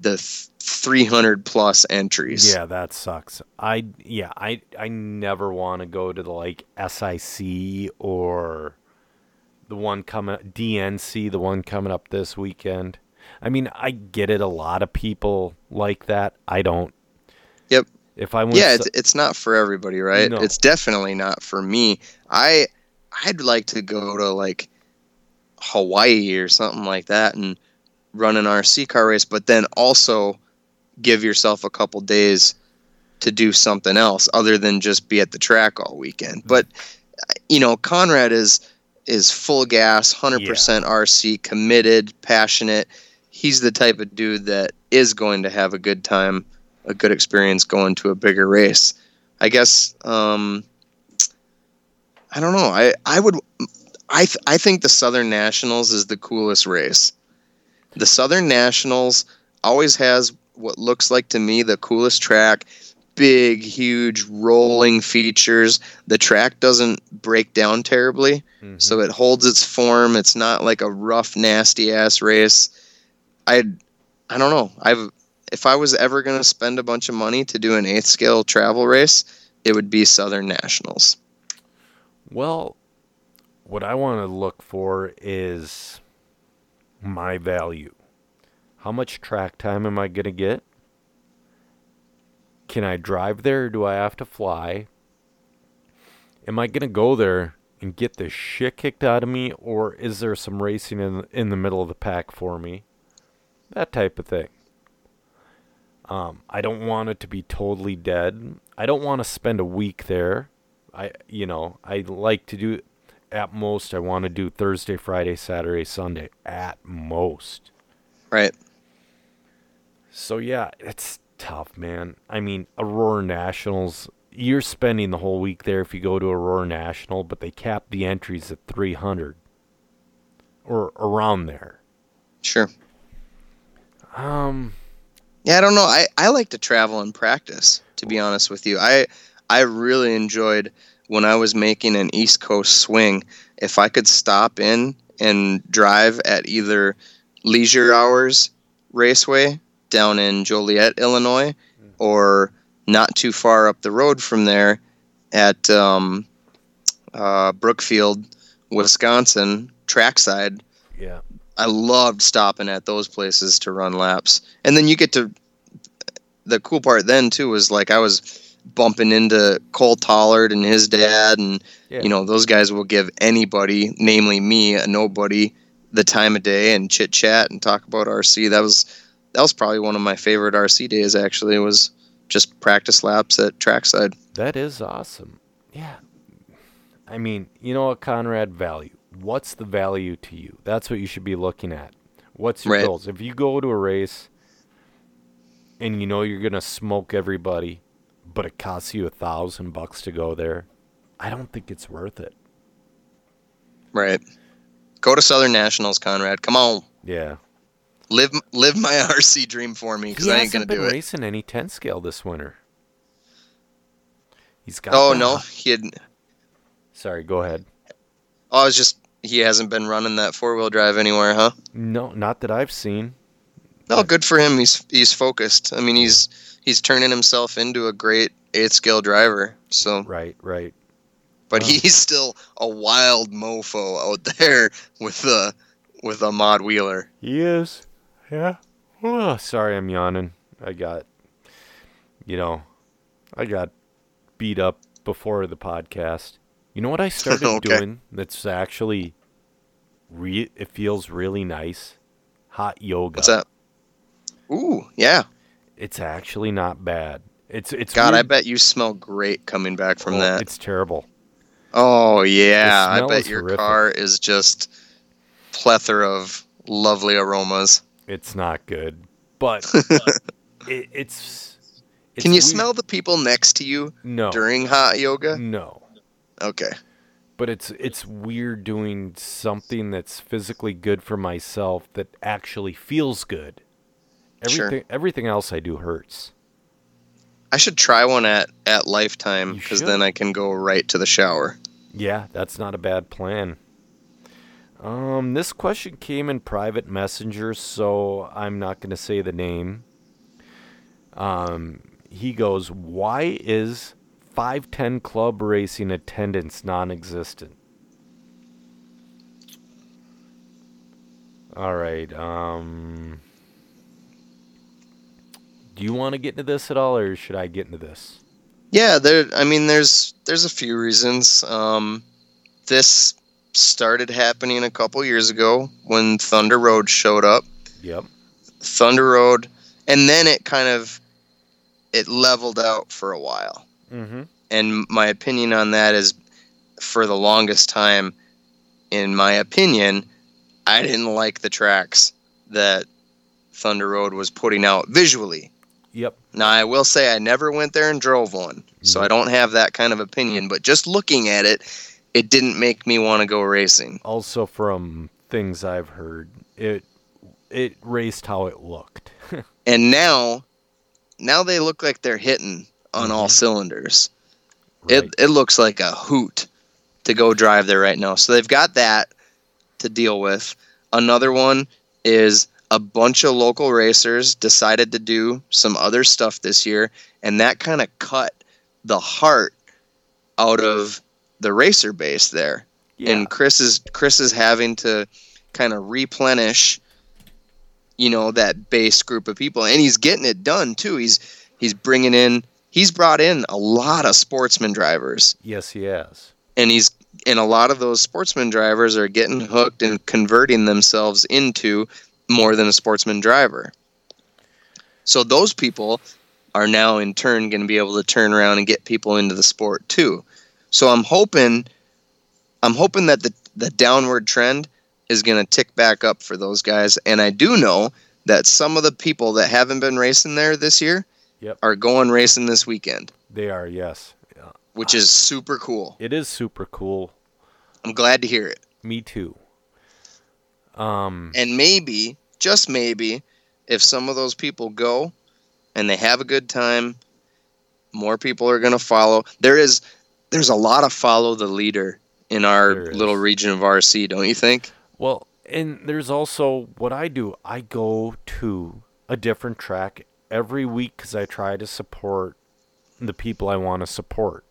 the 300 plus entries. Yeah, that sucks. I yeah, I I never want to go to the like SIC or the one coming DNC, the one coming up this weekend. I mean, I get it. A lot of people like that. I don't. Yep. If I went, yeah, it's, it's not for everybody, right? No. It's definitely not for me. I I'd like to go to like Hawaii or something like that and run an RC car race, but then also give yourself a couple days to do something else other than just be at the track all weekend. Mm-hmm. But you know, Conrad is is full gas, 100% RC, committed, passionate. He's the type of dude that is going to have a good time, a good experience going to a bigger race. I guess um I don't know. I I would I th- I think the Southern Nationals is the coolest race. The Southern Nationals always has what looks like to me the coolest track. Big, huge, rolling features. The track doesn't break down terribly, Mhm. so it holds its form. It's not like a rough, nasty ass race. I, I don't know. I've if I was ever gonna spend a bunch of money to do an eighth scale travel race, it would be Southern Nationals. Well, what I want to look for is my value. How much track time am I going to get? Can I drive there or do I have to fly? Am I going to go there and get the shit kicked out of me or is there some racing in in the middle of the pack for me? That type of thing. Um, I don't want it to be totally dead. I don't want to spend a week there. I you know I like to do at most I want to do Thursday, Friday, Saturday, Sunday at most. Right. So yeah, it's tough, man. I mean, Aurora Nationals, you're spending the whole week there if you go to Aurora National, but they cap the entries at 300 or around there. Sure. Um, Yeah, I don't know. I, I like to travel and practice, to be honest with you. I I really enjoyed when I was making an East Coast swing. If I could stop in and drive at either Leisure Hours Raceway down in Joliet, Illinois, or not too far up the road from there at um, uh, Brookfield, Wisconsin, trackside, yeah. I loved stopping at those places to run laps. And then you get to the cool part then too was like I was bumping into Cole Tollard and his dad, and Yeah. you know those guys will give anybody, namely me, a nobody, the time of day and chit chat and talk about RC. That was that was probably one of my favorite RC days. Actually, was just practice laps at trackside. That is awesome. Yeah. I mean, you know what, Conrad? Value. What's the value to you? That's what you should be looking at. What's your Right. goals? If you go to a race and you know you're gonna smoke everybody, but it costs you a thousand bucks to go there, I don't think it's worth it. Right. Go to Southern Nationals, Conrad. Come on, Yeah. live live my [laughs] RC dream for me because I ain't gonna do hasn't been do it. racing any ten scale this winter. He's got. Oh no, he had. Sorry. Go ahead. Oh, I was just he hasn't been running that four wheel drive anywhere, huh? No, not that I've seen. No, good for him. He's he's focused. I mean, he's he's turning himself into a great eighth scale driver. So, Right. Right. but he's still a wild mofo out there with a with a mod wheeler. He is. Yeah. Oh, sorry, I'm yawning. I got, you know, I got beat up before the podcast. You know what I [laughs] started Okay. doing that's actually, re- it feels really nice? Hot yoga. What's that? Ooh, yeah. It's actually not bad. It's it's God, I bet you smell great coming back from Oh, that. It's terrible. Oh yeah, I bet your horrific. car is just plethora of lovely aromas. It's not good, but [laughs] it, it's, it's. Can you weird- smell the people next to you No. during hot yoga? No. Okay. but it's it's weird doing something that's physically good for myself that actually feels good. Sure. Everything everything else I do hurts. I should try one at at Lifetime because then I can go right to the shower. Yeah, that's not a bad plan. Um, this question came in private messenger, so I'm not going to say the name. Um, he goes, "Why is 510 club racing attendance non-existent?" All right. Um, do you want to get into this at all, or should I get into this? Yeah, there. I mean, there's there's a few reasons. Um, this started happening a couple years ago when Thunder Road showed up. Yep. Thunder Road, and then it kind of it leveled out for a while. Mm-hmm. And my opinion on that is, for the longest time, in my opinion, I didn't like the tracks that Thunder Road was putting out visually. Yep. Now, I will say I never went there and drove one, so I don't have that kind of opinion. But just looking at it, it didn't make me want to go racing. also from things I've heard, it it raced how it looked. [laughs] And now, now they look like they're hitting on all Mhm. cylinders. Right. It it looks like a hoot to go drive there right now. So they've got that to deal with. Another one is a bunch of local racers decided to do some other stuff this year, and that kind of cut the heart out of the racer base there. yeah. And Chris is Chris is having to kind of replenish, you know, that base group of people, and he's getting it done too. He's he's bringing in he's brought in a lot of sportsman drivers yes, he has. and he's and a lot of those sportsman drivers are getting hooked and converting themselves into more than a sportsman driver. So those people are now in turn going to be able to turn around and get people into the sport too. So I'm hoping I'm hoping that the the downward trend is going to tick back up for those guys and I do know that some of the people that haven't been racing there this year Yep. are going racing this weekend, They are. Yes. Yeah. which is super cool. It is super cool. I'm glad to hear it. Me too. Um. And maybe, just maybe, if some of those people go and they have a good time, more people are going to follow. There is there's a lot of follow the leader in our little region of RC, don't you think? Well, and there's also what I do. I go to a different track every week because I try to support the people I want to support.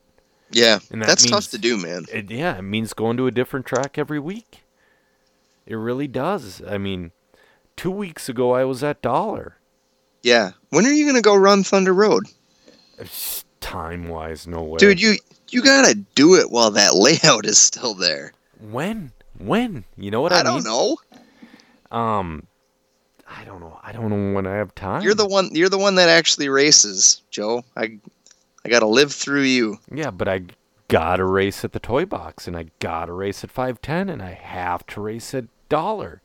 Yeah. And that That's means- tough to do, man. It, yeah, it means going to a different track every week. It really does. I mean, two weeks ago I was at Dollar. Yeah. When are you going to go run Thunder Road? [sighs] time wise, no way. Dude, you you gotta do it while that [laughs] layout is still there. when? When? You know what I, I don't mean? know. Um, I don't know. I don't know when I have time. You're the one. You're the one that actually races, Joe. I I gotta live through you. Yeah, but I gotta race at the toy box, and I gotta race at five ten, and I have to race at dollar.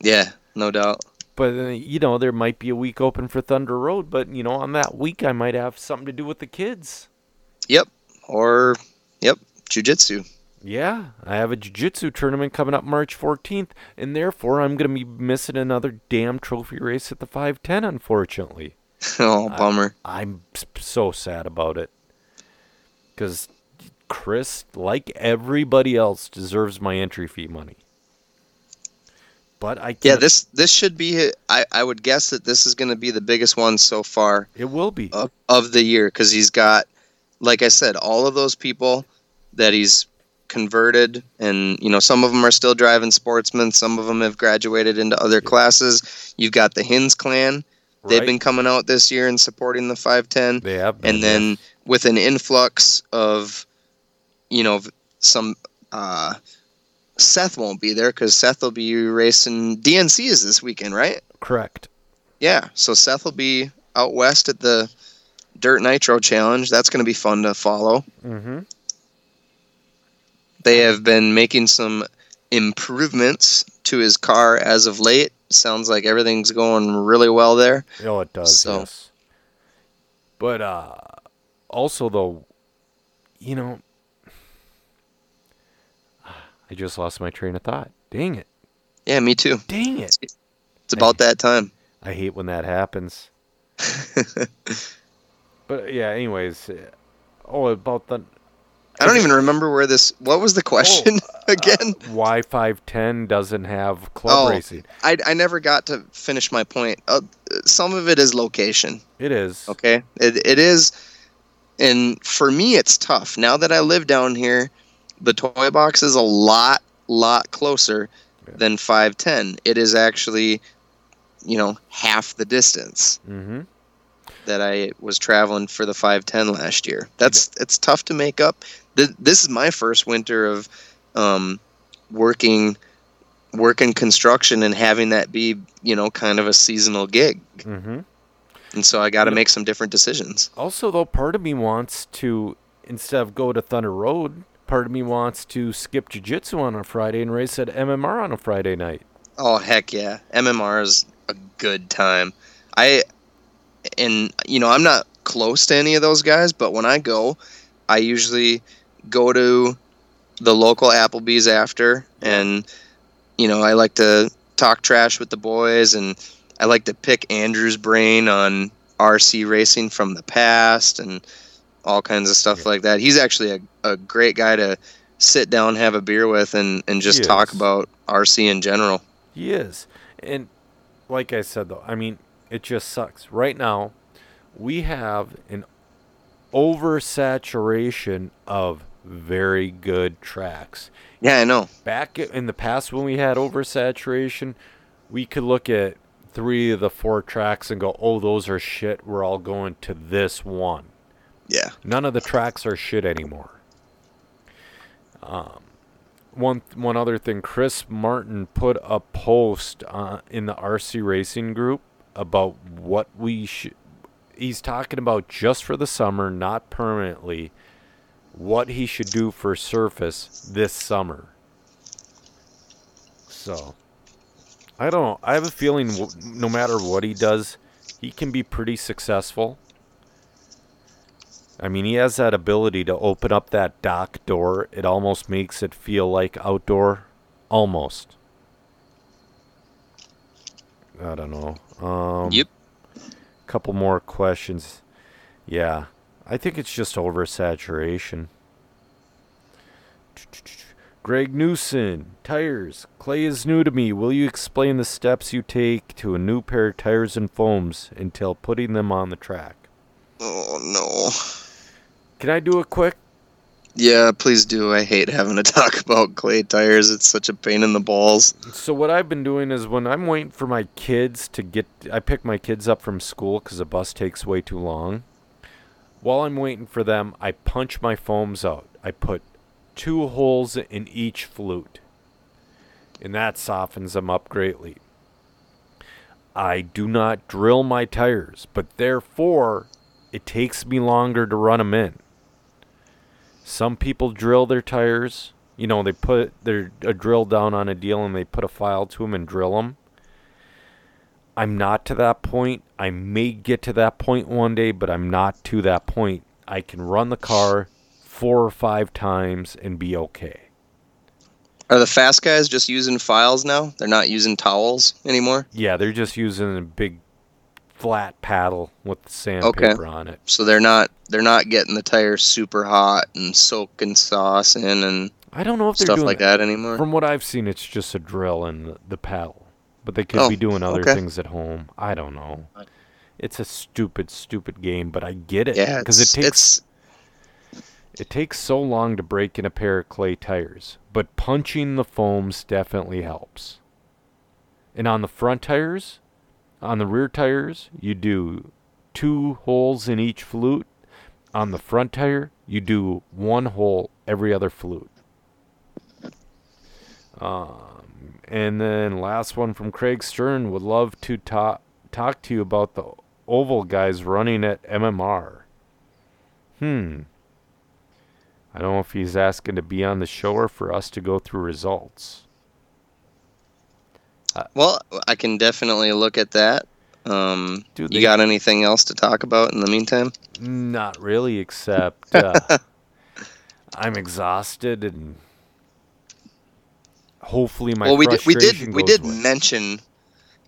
Yeah, no doubt. But uh, you know, there might be a week open for Thunder Road, but you know, on that week I might have something to do with the kids. Yep. Or yep, jujitsu. Yeah, I have a jiu-jitsu tournament coming up March 14th, and therefore I'm going to be missing another damn trophy race at the 510 unfortunately. [laughs] oh, bummer. I'm so sad about it. Cuz Chris, like everybody else, deserves my entry fee money. But I can't, Yeah, this this should be. I I would guess that this is going to be the biggest one so far it will be. of, of the year because he's got, like I said, all of those people that he's converted, and you know some of them are still driving sportsmen, some of them have graduated into other classes. You've got the Hins clan; they've been coming out this year and supporting the 510, they have been, and then with an influx of, you know, some. Uh, Seth won't be there because Seth will be racing. DNC is this weekend, right? correct. Yeah, so Seth will be out west at the Dirt Nitro Challenge. That's going to be fun to follow. Mhm. They have been making some improvements to his car as of late. Sounds like everything's going really well there. Oh, it does. So- yes. But uh, also though, you know, I just lost my train of thought. Dang it! Yeah, me too. Dang it! It's about that time. I hate when that happens. [laughs] But yeah, anyways, oh about the I don't even remember where this. What was the question [laughs] again? Why five ten doesn't have club Oh. racing. I, I never got to finish my point. Uh, some of it is location. It is. Okay, it, it is, and for me, it's tough. Now that I live down here, the toy box is a lot, lot closer Yeah. than five ten. It is actually, you know, half the distance Mm-hmm. That I was traveling for the five ten last year. That's it's tough to make up. This is my first winter of um, working working construction and having that be you know kind of a seasonal gig Mm-hmm. and so i got to make some different decisions Also, though, part of me wants to instead of go to Thunder Road, part of me wants to skip jiu-jitsu on a Friday and race at MMR on a Friday night. Oh heck yeah. MMR is a good time. I and you know, I'm not close to any of those guys, but when I go, I usually go to the local Applebee's after and you know, I like to talk trash with the boys and I like to pick Andrew's brain on RC racing from the past and all kinds of stuff Yeah. like that. He's actually a, a great guy to sit down, have a beer with and, and just talk about RC in general. He is. And like I said though, I mean, it just sucks. Right now, we have an oversaturation of very good tracks. Yeah, I know. Back in the past when we had oversaturation, we could look at three of the four tracks and go, "Oh, those are shit. We're all going to this one." Yeah. None of the tracks are shit anymore. Um, one one other thing, Chris Martin put a post uh, in the RC Racing group about what we should. He's talking about just for the summer, not permanently. What he should do for surface this summer. So, I don't know. I have a feeling no matter what he does, he can be pretty successful. I mean, he has that ability to open up that dock door. It almost makes it feel like outdoor. Almost. I don't know. Um, Yep. Couple more questions. Yeah. I think it's just oversaturation. Greg Newson, tires. Clay is new to me. Will you explain the steps you take to a new pair of tires and foams until putting them on the track? Oh no. Can I do it quick? Yeah, please do. I hate having to [laughs] talk about clay tires. It's such a pain in the balls. So what I've been doing is when I'm waiting for my kids to get, I pick my kids up from school because the bus takes way too long. While I'm waiting for them, I punch my foams out. I put two holes in each flute, and that softens them up greatly. I do not drill my tires, but therefore it takes me longer to run them in. Some people drill their tires. You know, they put their a drill down on a deal and they put a file to them and drill them. I'm not to that point. I may get to that point one day, but I'm not to that point. I can run the car four or five times and be okay. Are the fast guys just using files now? They're not using towels anymore. Yeah, they're just using a big flat paddle with sandpaper on it. So they're not they're not getting the tires super hot and soaking sauce in and I don't know if they're stuff like that anymore. From what I've seen, it's just a drill and the, the paddle, but they could Oh, be doing other okay. things at home. I don't know. It's a stupid, stupid game, but I get it yeah, because it takes it takes so long to break in a pair of clay tires. But punching the foams definitely helps. And on the front tires, on the rear tires, you do two holes in each flute. On the front tire, you do one hole every other flute. Um, and then last one from Craig Stern would love to talk talk to you about the oval guys running at MMR. Hmm. I don't know if he's asking to be on the show or for us to go through results. Well, I can definitely look at that. Um, Dude, you got anything else to talk about in the meantime? Not really, except [laughs] uh, I'm exhausted and hopefully my well, we did we did we did away. mention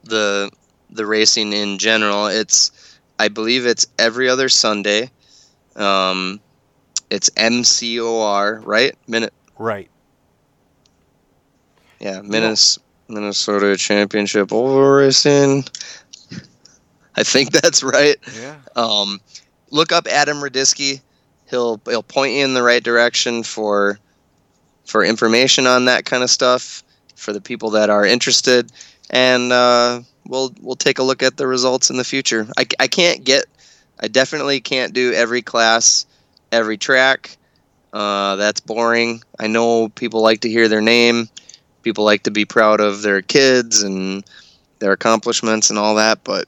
the the racing in general. It's I believe it's every other Sunday. Um, it's MCOR, right? Minute, right. yeah, Minnes, Minnesota Championship Oval Racing. I think [laughs] that's right. Yeah. Um, look up Adam Radisky. He'll he'll point you in the right direction for for information on that kind of stuff for the people that are interested, and uh, we'll we'll take a look at the results in the future. I, I can't get, I definitely can't do every class, every track. Uh, that's boring. I know people like to hear their name. People like to be proud of their kids and their accomplishments and all that, but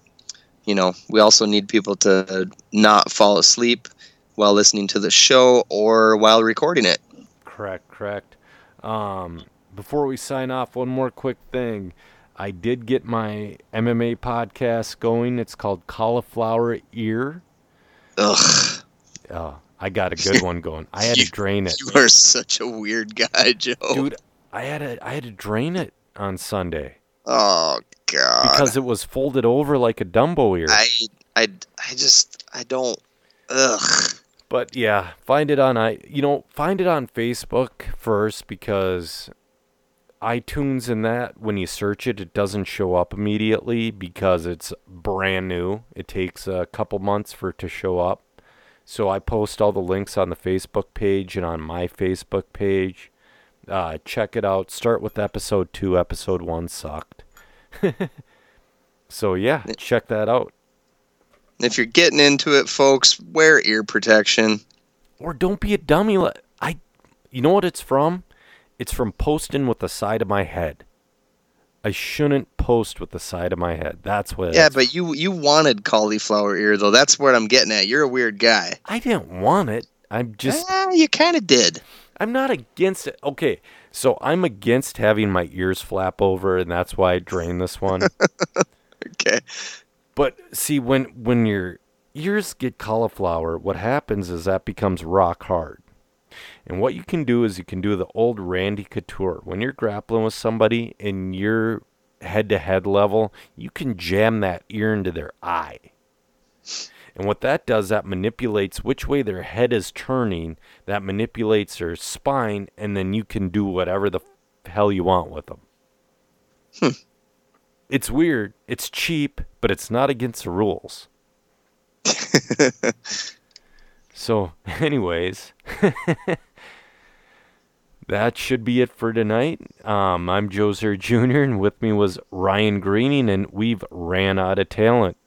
you know, we also need people to not fall asleep while listening to the show or while recording it. Correct, correct. Um, before we sign off, one more quick thing. I did get my MMA podcast going. It's called Cauliflower Ear. Ugh, Uh, I got a good one going. I had to [laughs] drain it. you are such a weird guy, Joe. Dude, I had to I had to drain it on Sunday oh God, because it was folded over like a Dumbo ear. I, I, I just, I don't. Ugh. But yeah, find it on I you know, find it on Facebook first because iTunes and that when you search it it doesn't show up immediately because it's brand new. It takes a couple months for it to show up. So I post all the links on the Facebook page and on my Facebook page. Uh, check it out. Start with episode 2. Episode 1 sucked. [laughs] so yeah, check that out. If you're getting into it, folks, wear ear protection. Or don't be a dummy. I, you know what it's from? It's from posting with the side of my head. I shouldn't post with the side of my head. That's what. Yeah, but you you wanted cauliflower ear though. That's what I'm getting at. You're a weird guy. I didn't want it. I'm just. Ah, you kind of did. I'm not against it. Okay, so I'm against having my ears flap over, and that's why I drain this one. [laughs] Okay. But see, when when your ears get cauliflower, what happens is that becomes rock hard. And what you can do is you can do the old Randy Couture. When you're grappling with somebody and you're head to head level, you can jam that ear into their eye. And what that does, that manipulates which way their head is turning, that manipulates their spine, and then you can do whatever the f- hell you want with them. It's weird, it's cheap, but it's not against the rules. [laughs] so, [laughs] anyways, [laughs] that should be it for tonight. Um, I'm Joe Zer Jr., and with me was Ryan Greening, and we've ran out of talent.